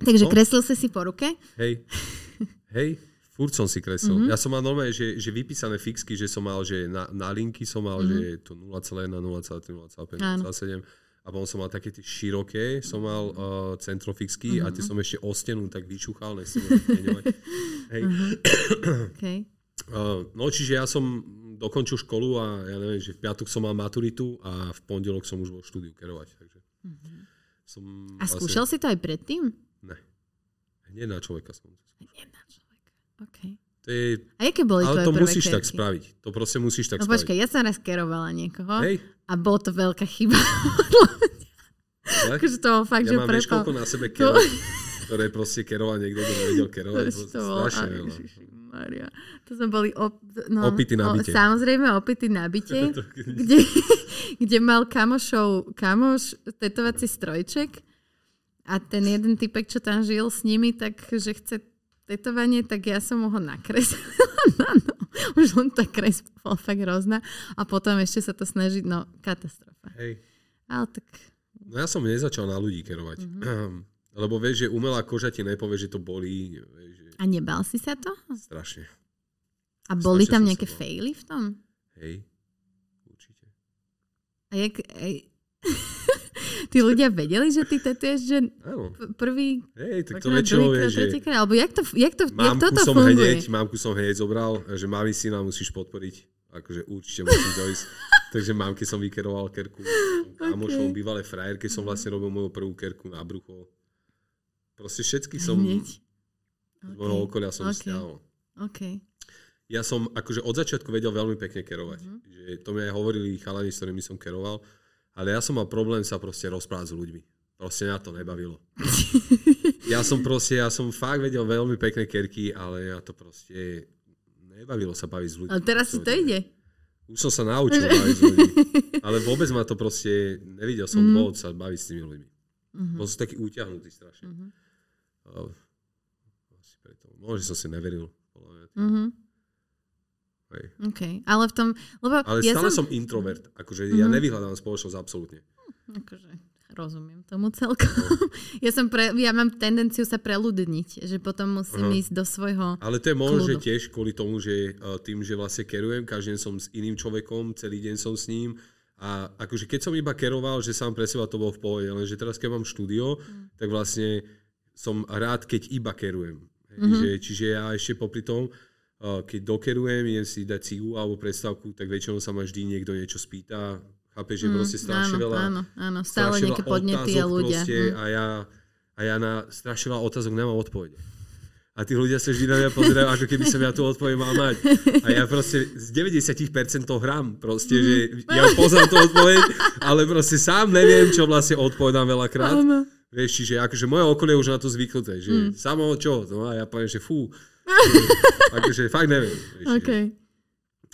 Takže No. kreslil si si po ruke? Hej. [LAUGHS] Hej, furt som si kreslil. Mhm. Mm-hmm. Ja som mal normálne, že, že vypísané fixky, že som mal, že na, na linky som mal, mm-hmm. že to 0,1, 0,3, 0,5, Mhm. Áno. 0,7. A potom som mal také tie široké, som mal uh, centrofixky mm-hmm. a Mhm. tie som ešte o stenu tak vyčúchal, to vymeňovať. [LAUGHS] Hej. Mhm. [COUGHS] Okay. Uh, no čiže ja som dokončil školu a ja neviem, že v piatok som mal maturitu a v pondelok som už bol štúdiu kerovať. Takže som A skúšal si to aj predtým? Ne. Hneď na človeka som. Jedna človek. Okay. To je, A aké boli ale tvoje to musíš tak kerky? spraviť. To proste musíš tak No spraviť. počkaj, ja som raz kerovala niekoho Hej, a bolo to veľká chyba. [LAUGHS] tak? akože to bol fakt, ja že mám prepal. na sebe [LAUGHS] To- kerov. ktoré proste keroval niekto, kto nevedel kerovať. To, to strašne veľa. Maria. To sme boli op, no, Opity na o- byte. Samozrejme opity na byte, [LAUGHS] kde, kde mal kamošov, kamoš tetovací strojček a ten jeden typek, čo tam žil s nimi, tak že chce tetovanie, tak ja som mu ho nakreslila [LAUGHS] na no. Už len tá kresba bola fakt hrozná. A potom ešte sa to snaží, no katastrofa. Hej. Ale tak, No ja som nezačal na ľudí kerovať. Mhm. Mm-hmm. Lebo vieš, že umelá koža ti nepovie, že to bolí. Vieš, a nebal si sa to? strašne. A boli Strašne tam nejaké faily v tom? Hej. Určite. A jak, aj, [LAUGHS] tí ľudia vedeli, že ty tetuješ, že Áno. prvý, Hej, tak to väčšinou vieš, že tretíkrát, alebo jak, to, jak, to, jak toto som funguje? hneď, mámku som hneď zobral, že mami syna musíš podporiť. Akože určite musíš dojsť. [LAUGHS] Takže mámke som vykeroval kerku. [LAUGHS] Kamošom, Ok. bývalé frajerke som vlastne robil moju prvú kerku na brucho. Proste všetky som Hneď. Z môjho okolia som ok. stiahol. OK. Ja som akože od začiatku vedel veľmi pekne kerovať. Mhm. Že to mi aj hovorili chalani, s ktorými som keroval. Ale ja som mal problém sa proste rozprávať s ľuďmi. Proste mňa to nebavilo. [LAUGHS] ja som proste, ja som fakt vedel veľmi pekné kerky, ale ja to proste nebavilo sa baviť s ľuďmi. Ale teraz si to ide. Už som sa naučil baviť s ľuďmi. [LAUGHS] Ale vôbec ma to proste, nevidel som Mhm. dôvod sa baviť s tými ľuďmi. Mhm. Bol som taký utiahnutý strašne. Mhm. Asi preto. Možno, že som si neveril. Mhm. Hej. OK. Ale v tom, lebo Ale ja stále som... som introvert. Akože ja Mhm. nevyhľadám spoločnosť absolútne. Akože, rozumiem tomu celkom. [LAUGHS] ja, som pre, ja mám tendenciu sa preľudniť, že potom musím Aha. ísť do svojho... Ale to je Kľudu. tiež kvôli tomu, že uh, tým, že vlastne kerujem, každý deň som s iným človekom, celý deň som s ním a akože keď som iba keroval, že sám pre seba to bolo v pohode, lenže teraz keď mám štúdio, Mm. tak vlastne som rád, keď iba kerujem. Mhm. že, čiže ja ešte popri tom, keď dokerujem, idem si dať cigu alebo predstavku, tak väčšinou sa ma vždy niekto niečo spýta. Chápeš, že Mm, proste strašne áno, veľa áno, áno, stále nejaké podnety a ľudia. Proste, Hm. a, ja, a ja na strašne veľa otázok nemám odpovede. A tí ľudia sa vždy na mňa pozerajú, ako keby som ja tú odpoveď mal mať. A ja proste z 90% to hrám. Proste, že ja poznám tú odpoveď, ale proste sám neviem, čo vlastne odpovedám veľakrát. Áno. Vieš, čiže akože moje okolie už na to zvyknuté, že Mm. samo čo? No a ja poviem, že fú. [LAUGHS] akože fakt neviem. Vieš, OK. že-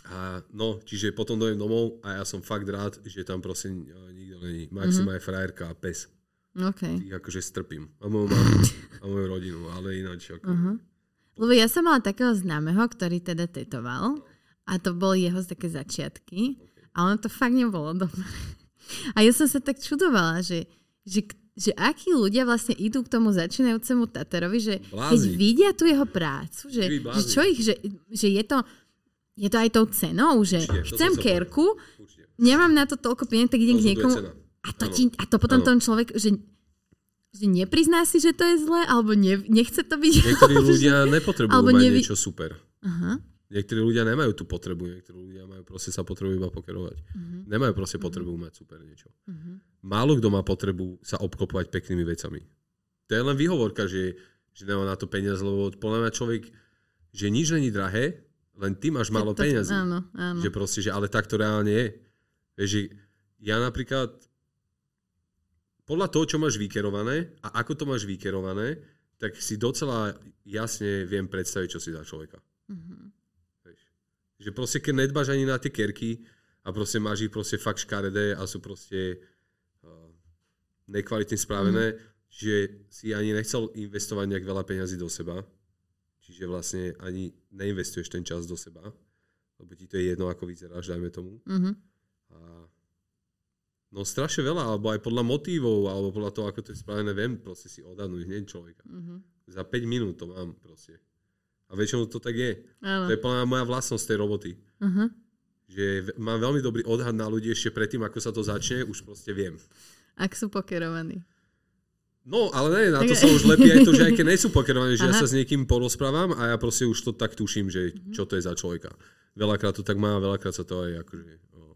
a no, čiže potom dojem domov a ja som fakt rád, že tam proste nikto není. Maxim Mhm. aj frajerka a pes. OK. Tých akože strpím. A moju mamu, a moju rodinu, ale ináč. Ako... Uh-huh. Lebo ja som mala takého známeho, ktorý teda tetoval a to boli jeho také začiatky a ono to fakt nebolo dobré. A ja som sa tak čudovala, že, že, že akí ľudia vlastne idú k tomu začínajúcemu Taterovi, že keď Blázni. vidia tú jeho prácu, že, že čo ich, že, že je to je to aj tou cenou, že Určite, chcem kerku, Určite. nemám na to toľko peniazí, tak idem k niekomu a to, ti, a to potom Áno. ten človek, že, že neprizná si, že to je zlé, alebo ne, nechce to byť. Niektorí [LAUGHS] ľudia nepotrebujú Alebo mať nevi- niečo super. Aha. Niektorí ľudia nemajú tú potrebu, niektorí ľudia majú proste sa potrebujú iba pokerovať. Mhm. Nemajú proste potrebu mať super niečo. Mhm. Málo kto má potrebu sa obklopovať peknými vecami. To je len výhovorka, že, že nemá na to peniaze, lebo podľa mňa človek, že nič není drahé, len ty máš málo To- peniazy. Áno, áno. Že proste, že ale tak to reálne je. Vieš, že ja napríklad podľa toho, čo máš vykerované a ako to máš vykerované, tak si docela jasne viem predstaviť, čo si za človeka. Mhm. Že proste, keď nedbáš ani na tie kerky a proste máš ich proste fakt škaredé a sú proste uh, nekvalitne spravené, že si ani nechcel investovať nejak veľa peňazí do seba, čiže vlastne ani neinvestuješ ten čas do seba, lebo ti to je jedno, ako vyzeráš, dajme tomu. Mhm. A no strašne veľa, alebo aj podľa motívov, alebo podľa toho, ako to je spravené, viem proste si odhadnúť hneď človeka. Mhm. Za 5 minút to mám proste. A väčšinou to tak je. Áno. To je mňa moja vlastnosť tej roboty. Aha. Že mám veľmi dobrý odhad na ľudí ešte predtým, ako sa to začne, už proste viem. Ak sú pokerovaní. No, ale ne, na to sa už lepí aj to, že aj keď nie sú pokerovaní, že ja Aha. sa s niekým porozprávam a ja proste už to tak tuším, že Mhm. čo to je za človeka. Veľakrát to tak má, veľakrát sa to aj akože...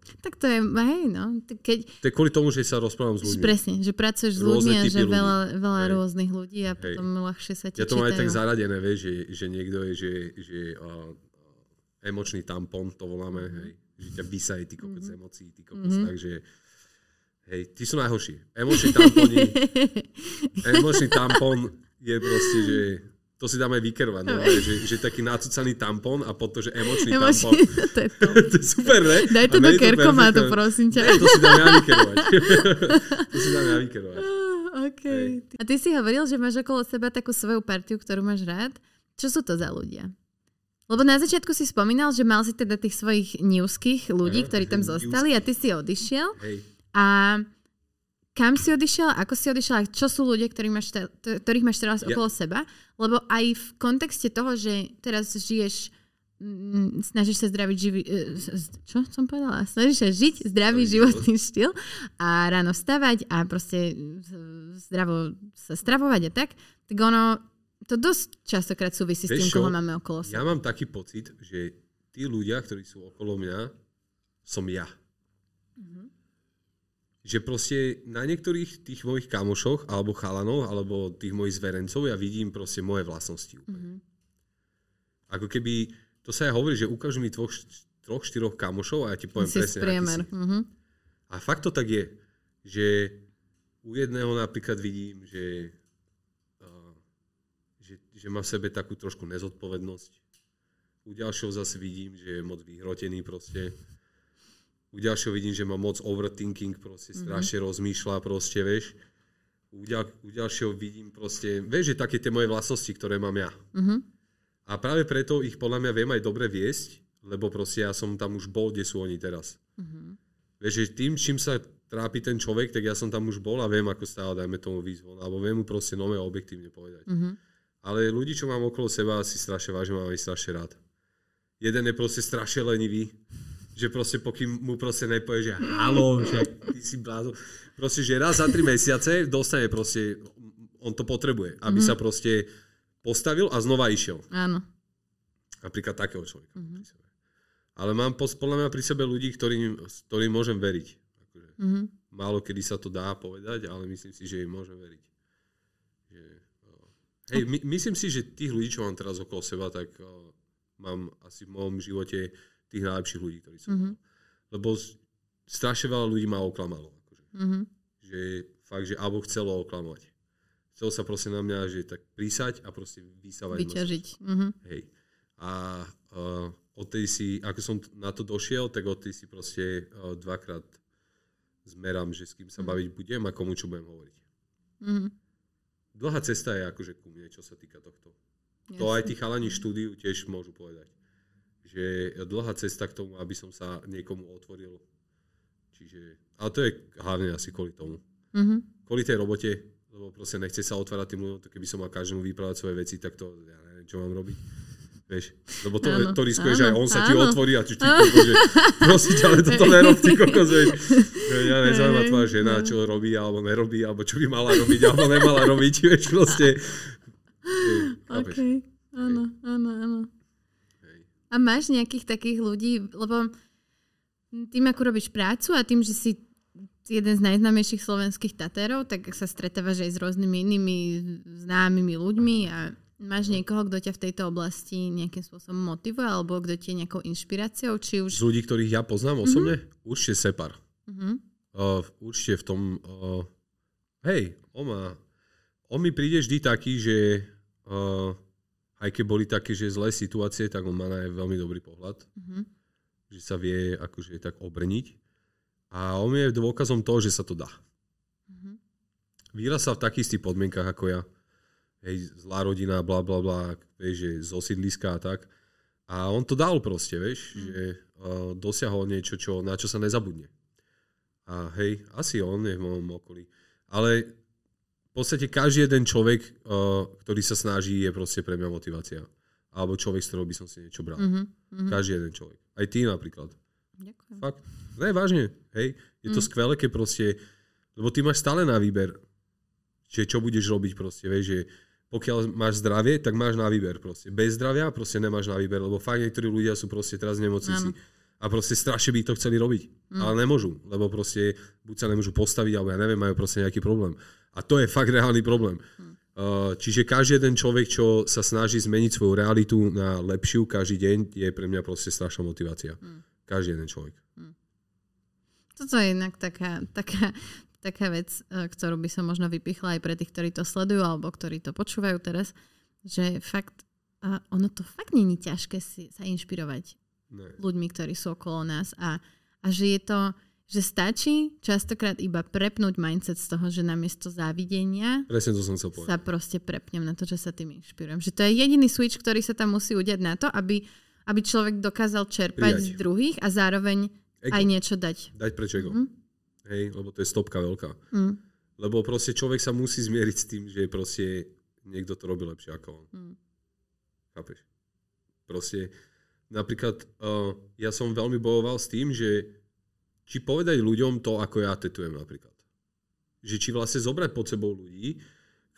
Tak to je, hej, no. tak Keď, To je kvôli tomu, že sa rozprávam s ľuďmi. presne, že pracuješ s ľuďmi a že ľudí. veľa, veľa Hej. rôznych ľudí a potom ľahšie sa ti Ja to mám aj tak zaradené, vieš, že, že niekto je, že, že uh, emočný tampon, to voláme, Mhm. hej, že ťa vysaje ty kokos z emócií, ty kokos, takže hej, ty sú najhorší. Emočný tamponi, [LAUGHS] emočný tampon je proste, že to si dáme vykerovať, no, že, že taký nacucaný tampón a potom, že emočný tampón. [LAUGHS] to, je to. [LAUGHS] to je super, ne? Daj to A do nie je kerkoma, to perfektné. prosím ťa. Ne, to si dám ja vykerovať. [LAUGHS] to si dám ja vykerovať. Okay. A ty si hovoril, že máš okolo seba takú svoju partiu, ktorú máš rád. Čo sú to za ľudia? Lebo na začiatku si spomínal, že mal si teda tých svojich newských ľudí, ktorí tam zostali a ty si odišiel. Hej. A kam si odišiel, ako si odišiel a čo sú ľudia, ktorých máš, te, ktorých máš teraz Ja- okolo seba? Lebo aj v kontexte toho, že teraz žiješ mm, snažíš sa zdraviť živý... e, Čo som povedala? Snažíš sa žiť zdravý Zdravý životný štýl a ráno vstávať a proste zdravo sa stravovať a tak, tak ono to dosť častokrát súvisí s Vieš tým, čo? koho máme okolo Ja seba. mám taký pocit, že tí ľudia, ktorí sú okolo mňa, som ja. Že proste na niektorých tých mojich kamošoch, alebo chalanov, alebo tých mojich zverencov, ja vidím proste moje vlastnosti. úplne. Ako keby, to sa aj hovorí, že ukáž mi tvoch, troch, štyroch kamošov a ja ti poviem Si presne, aký si. Mhm. A fakt to tak je, že u jedného napríklad vidím, že, uh, že, že má v sebe takú trošku nezodpovednosť. U ďalšieho zase vidím, že je moc vyhrotený proste. U ďalšieho vidím, že má moc overthinking, proste strašne rozmýšľa proste, vieš. U, ďal, u ďalšieho vidím proste, vieš, že také tie moje vlastnosti, ktoré mám ja. Mhm. A práve preto ich podľa mňa viem aj dobre viesť, lebo proste ja som tam už bol, kde sú oni teraz. Mhm. Vieš, že tým, čím sa trápi ten človek, tak ja som tam už bol a viem, ako stále, dajme tomu výzvu. Alebo viem mu proste nové objektívne povedať. Mhm. Ale ľudí, čo mám okolo seba, si strašne vážim, mám ich strašne rád. Jeden je proste strašne lenivý, že proste pokým mu proste nepovie, že halo, že ty si blázon. Proste, že raz za tri mesiace dostane proste, on to potrebuje, aby sa proste postavil a znova išiel. Áno. Napríklad takého človeka. sebe. Ale mám podľa mňa pri sebe ľudí, ktorým, ktorým môžem veriť. Akože, Mhm. málo kedy sa to dá povedať, ale myslím si, že im môžem veriť. Že, uh, hej, my, myslím si, že tých ľudí, čo mám teraz okolo seba, tak uh, mám asi v môjom živote tých najlepších ľudí, ktorí som Mhm. mal. Lebo strašne veľa ľudí ma oklamalo. Akože. Mhm. Že fakt, že alebo chcelo oklamovať. Chcelo sa proste na mňa, že tak prísať a proste vysávať. Vyťažiť. Mhm. Hej. A uh, odtedy si, ako som na to došiel, tak odtedy si proste uh, dvakrát zmerám, že s kým sa baviť budem a komu čo budem hovoriť. Mhm. Dlhá cesta je akože ku mne, čo sa týka tohto. To aj tí chalani štúdiu tiež môžu povedať. Že je dlhá cesta k tomu, aby som sa niekomu otvoril. Čiže, ale to je hlavne asi kvôli tomu. Mhm. Kvôli tej robote, lebo proste nechce sa otvárať tým ľuďom, to keby som mal každému vyprávať svoje veci, tak to ja neviem, čo mám robiť. Vieš, lebo to, Áno, to riskuje, že aj áno, on sa ti áno. otvorí a ty ty kokos, že prosím ťa, ale toto nerob, ty kokos, vieš. Ja nezaujíma tvoja žena, čo robí alebo nerobí, alebo čo by mala robiť, alebo nemala robiť, vieš, proste. OK. Áno, áno, áno. A máš nejakých takých ľudí, lebo tým, ako robíš prácu a tým, že si jeden z najznámejších slovenských Tatérov, tak sa stretávaš aj s rôznymi inými známymi ľuďmi a máš niekoho, kto ťa v tejto oblasti nejakým spôsobom motivuje alebo kto ti je nejakou inšpiráciou, či už... Z ľudí, ktorých ja poznám osobne, určite Separ. Mhm. Uh, určite v tom... Uh, hej, on, má, on mi príde vždy taký, že uh, aj keď boli také, že zlé situácie, tak on má na veľmi dobrý pohľad. Mhm. Že sa vie akože tak obrniť. A on je dôkazom toho, že sa to dá. Mhm. Vyrastal v takých istých podmienkach ako ja. Hej, zlá rodina, bla bla bla, vieš, že z osídliska a tak. A on to dal proste, vieš, Mm. že uh, dosiahol niečo, čo, na čo sa nezabudne. A hej, asi on je v mojom okolí. Ale v podstate každý jeden človek, uh, ktorý sa snaží, je proste pre mňa motivácia. Alebo človek, z ktorého by som si niečo bral. Mhm. Mhm. Každý jeden človek. Aj ty napríklad. Ďakujem. Fakt. Ne, vážne. Hej. Je to Mm. skvelé, keď proste... Lebo ty máš stále na výber, že čo budeš robiť proste, vieš, že pokiaľ máš zdravie, tak máš na výber proste. Bez zdravia proste nemáš na výber, lebo fakt niektorí ľudia sú proste teraz nemocnici Áno. A proste strašne by to chceli robiť. Mm. Ale nemôžu, lebo proste buď sa nemôžu postaviť, alebo ja neviem, majú proste nejaký problém. A to je fakt reálny problém. Mm. Uh, čiže každý jeden človek, čo sa snaží zmeniť svoju realitu na lepšiu každý deň, je pre mňa proste strašná motivácia. Mm. Každý jeden človek. Toto je inak taká, taká taká vec, e, ktorú by som možno vypichla aj pre tých, ktorí to sledujú alebo ktorí to počúvajú teraz, že fakt, uh, ono to fakt není ťažké si, sa inšpirovať Ne. ľuďmi, ktorí sú okolo nás a, a že je to, že stačí častokrát iba prepnúť mindset z toho, že namiesto závidenia Presne to som chcel povedať. sa proste prepnem na to, že sa tým inšpirujem. Že to je jediný switch, ktorý sa tam musí udiať na to, aby, aby človek dokázal čerpať Prijať. z druhých a zároveň Ego. aj niečo dať. Dať preč ego. Mhm. Hej, lebo to je stopka veľká. Mm. Lebo proste človek sa musí zmieriť s tým, že proste niekto to robí lepšie ako on. Mm. Chápeš? Proste, napríklad, uh, ja som veľmi bojoval s tým, že či povedať ľuďom to, ako ja tetujem napríklad. Že či vlastne zobrať pod sebou ľudí,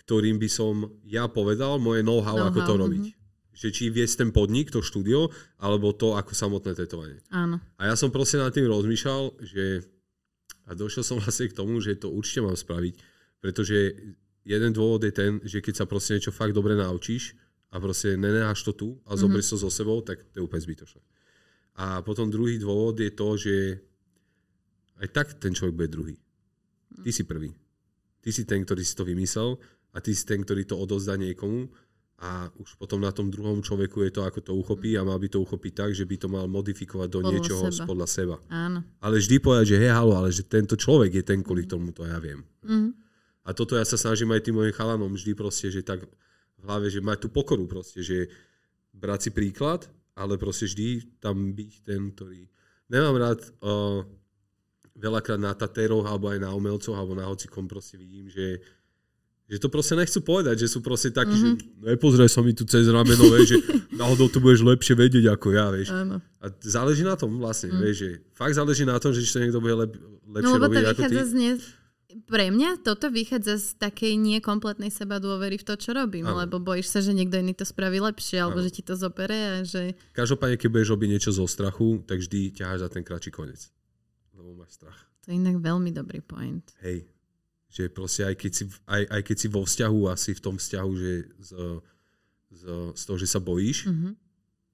ktorým by som ja povedal moje know-how, Know-how, ako to mhm. robiť. Že či viesť ten podnik, to štúdio, alebo to ako samotné tetovanie. Áno. A ja som proste nad tým rozmýšľal, že a došiel som [LAUGHS] vlastne k tomu, že to určite mám spraviť, pretože jeden dôvod je ten, že keď sa proste niečo fakt dobre naučíš a proste nenecháš to tu a zoberieš to so sebou, tak to je úplne zbytočné. A potom druhý dôvod je to, že aj tak ten človek bude druhý. Ty si prvý. Ty si ten, ktorý si to vymyslel a ty si ten, ktorý to odozdá niekomu a už potom na tom druhom človeku je to, ako to uchopí a mal by to uchopiť tak, že by to mal modifikovať do Podľa niečoho seba. podľa seba. Áno. Ale vždy povedať, že hej, halo, ale že tento človek je ten, kvôli tomu to ja viem. Mm. A toto ja sa snažím aj tým mojim chalanom vždy proste, že tak v hlave, že mať tú pokoru proste, že brať si príklad, ale proste vždy tam byť ten, ktorý... Nemám rád uh, veľakrát na tatéroch, alebo aj na umelcoch, alebo na hocikom proste vidím, že že to proste nechcú povedať, že sú proste takí, mm-hmm. že nepozraj sa mi tu cez rameno, vieš, že náhodou tu budeš lepšie vedieť ako ja, vieš. Áno. A záleží na tom vlastne, mm. vieš, že fakt záleží na tom, že či to niekto bude lep, lepšie No robiť ako ty. z ne... Pre mňa toto vychádza z takej nekompletnej seba dôvery v to, čo robím, Áno. lebo bojíš sa, že niekto iný to spraví lepšie, alebo Áno. že ti to zopere a že... Každopádne, keď budeš robiť niečo zo strachu, tak vždy ťaháš za ten kratší koniec. Lebo máš strach. To je inak veľmi dobrý point. Hej. Že proste aj keď si, aj, aj keď si vo vzťahu a si v tom vzťahu, že z, z, z toho, že sa bojíš, Mhm.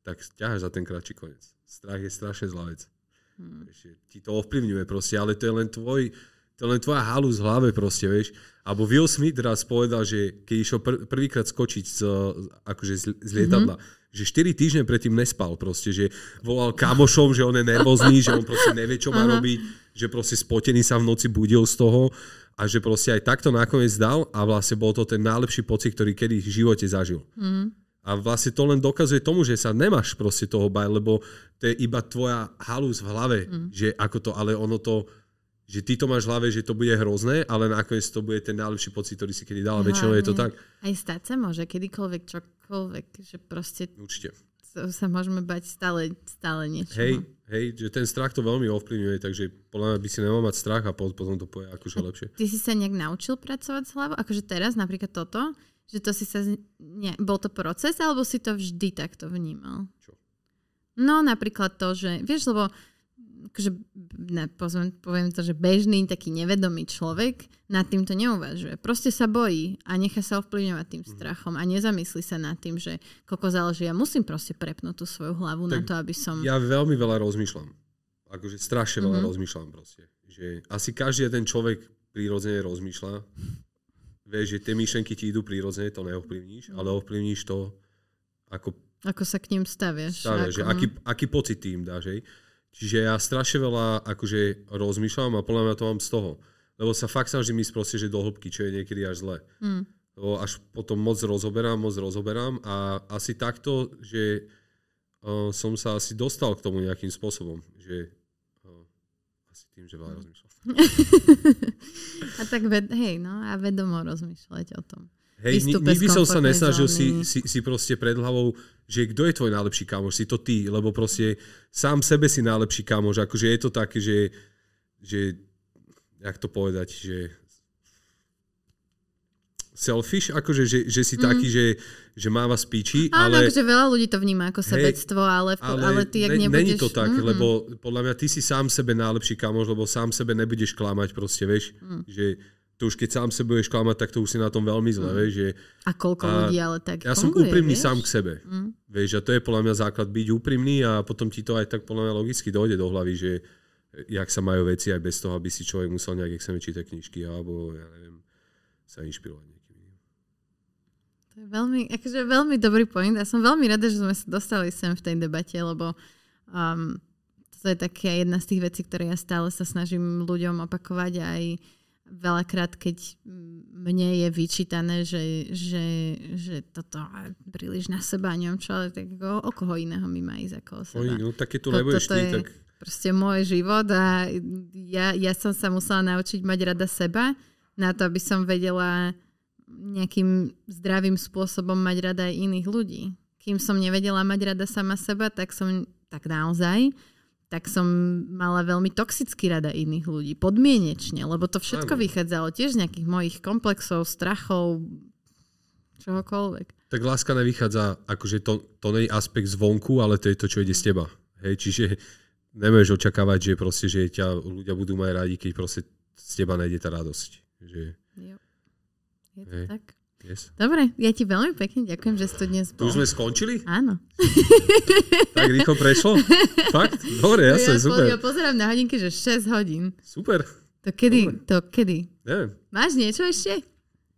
tak ťaháš za ten kratší koniec. Strach je strašne zlá vec. Že ti to ovplyvňuje proste, ale to je len tvoj, to je len tvoja halus v hlave proste, vieš. Alebo Will Smith raz povedal, že keď išiel pr- prvýkrát skočiť z, akože z, z lietadla, mm-hmm. že 4 týždne predtým nespal proste, že volal kamošom, že on je nervózny, že on proste nevie, čo má Aha. robiť, že proste spotený sa v noci budil z toho a že proste aj takto nakoniec dal a vlastne bol to ten najlepší pocit, ktorý kedy v živote zažil. Mhm. A vlastne to len dokazuje tomu, že sa nemáš proste toho bať, lebo to je iba tvoja halus v hlave, mm. že ako to, ale ono to, že ty to máš v hlave, že to bude hrozné, ale nakoniec to bude ten najlepší pocit, ktorý si kedy dal. A väčšinou je to tak. Aj stať sa môže kedykoľvek, čokoľvek, že proste Určite. sa môžeme bať stále, stále niečo. Hej, hej, že ten strach to veľmi ovplyvňuje, takže podľa mňa by si nemal mať strach a po- potom to povie akože lepšie. Ty si sa nejak naučil pracovať s hlavou? Akože teraz napríklad toto, že to si sa... Ne, bol to proces, alebo si to vždy takto vnímal? Čo? No napríklad to, že... Vieš, lebo akože, ne, poviem, poviem to, že bežný, taký nevedomý človek nad tým to neuvažuje. Proste sa bojí a nechá sa ovplyvňovať tým Mhm. strachom a nezamyslí sa nad tým, že koľko záleží. Ja musím proste prepnúť tú svoju hlavu na Tak to, aby som... Ja veľmi veľa rozmýšľam. Akože strašne veľa Mhm. rozmýšľam proste. Že asi každý jeden človek prirodzene rozmýšľa. Vieš, že tie myšlenky ti idú prirodzene, to neovplyvníš, ale ovplyvníš to, ako Ako sa k ním staviaš. že ako, aký, aký pocit tým dáš, hej. Čiže ja strašne veľa akože rozmýšľam a podľa mňa to mám z toho. Lebo sa fakt snažím ísť proste, že do hĺbky, čo je niekedy až zle. Hm. Lebo až potom moc rozoberám, moc rozoberám a asi takto, že uh, som sa asi dostal k tomu nejakým spôsobom, že uh, asi tým, že veľa rozmýšľam. [LAUGHS] A tak, ved, hej, no a vedomo rozmýšľať o tom. Hej, nikdy som sa nesnažil si, si, si proste pred hlavou, že kto je tvoj najlepší kamoš, si to ty, lebo proste sám sebe si najlepší kamoš, akože je to také, že, že jak to povedať, že selfish, akože, že, že si mm. taký, že, že má vás píči, Áno, ale, akože veľa ľudí to vníma ako sebectvo, ale, v, ale, ale ty, ak ne, nebudeš... není to tak, Mm-mm. lebo podľa mňa ty si sám sebe najlepší kamoš, lebo sám sebe nebudeš klamať proste, vieš, Mm. že to už keď sám sebe budeš klamať, tak to už si na tom veľmi zle, Mm. vieš, že A koľko A ľudí ale tak ja som funguje, úprimný vieš? sám k sebe. Mm. Vieš, a to je podľa mňa základ byť úprimný a potom ti to aj tak podľa mňa logicky dojde do hlavy, že jak sa majú veci aj bez toho, aby si človek musel nejak extrémne čítať knižky alebo, ja neviem, sa inšpirovať niekým. To je veľmi, akože veľmi dobrý point a som veľmi rada, že sme sa dostali sem v tej debate, lebo um, to je taká jedna z tých vecí, ktoré ja stále sa snažím ľuďom opakovať aj veľakrát, keď mne je vyčítané, že, že, že toto príliš na seba, neviem čo, ale tak o, o koho iného mi má ísť ako o seba. Oni, no tak keď tu nebudeš ty, je tak... proste môj život a ja, ja som sa musela naučiť mať rada seba na to, aby som vedela nejakým zdravým spôsobom mať rada aj iných ľudí. Kým som nevedela mať rada sama seba, tak som tak naozaj tak som mala veľmi toxicky rada iných ľudí, podmienečne, lebo to všetko ano. vychádzalo tiež z nejakých mojich komplexov, strachov, čohokoľvek. Tak láska nevychádza, akože to, to nie je aspekt zvonku, ale to je to, čo ide z teba. Hej, čiže nemôžeš očakávať, že proste, že ťa ľudia budú mať radi, keď proste z teba nejde tá radosť. Že... Jo. Je to hej. tak. Yes. Dobre, ja ti veľmi pekne ďakujem, že si tu dnes bol. Tu sme skončili? Áno. [LAUGHS] tak rýchlo prešlo? Fakt? Dobre, jasne, ja, super. Ja pozerám na hodinky, že 6 hodín. Super. To kedy? Dobre. To kedy? Neviem. Máš niečo ešte?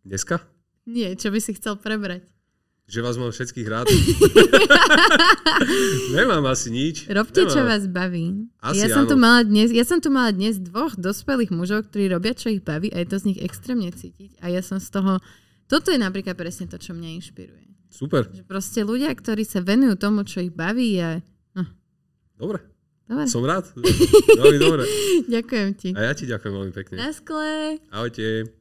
Dneska? Nie, čo by si chcel prebrať? Že vás mám všetkých rád. [LAUGHS] Nemám asi nič. Robte, Nemám. čo vás baví. Asi ja, som áno. tu mala dnes, ja som tu mala dnes dvoch dospelých mužov, ktorí robia, čo ich baví a je to z nich extrémne cítiť. A ja som z toho toto je napríklad presne to, čo mňa inšpiruje. Super. Že proste ľudia, ktorí sa venujú tomu, čo ich baví a... No. Dobre. Dobre. Som rád. [LAUGHS] Veľmi dobre. ďakujem ti. A ja ti ďakujem veľmi pekne. Na skle. Ahojte.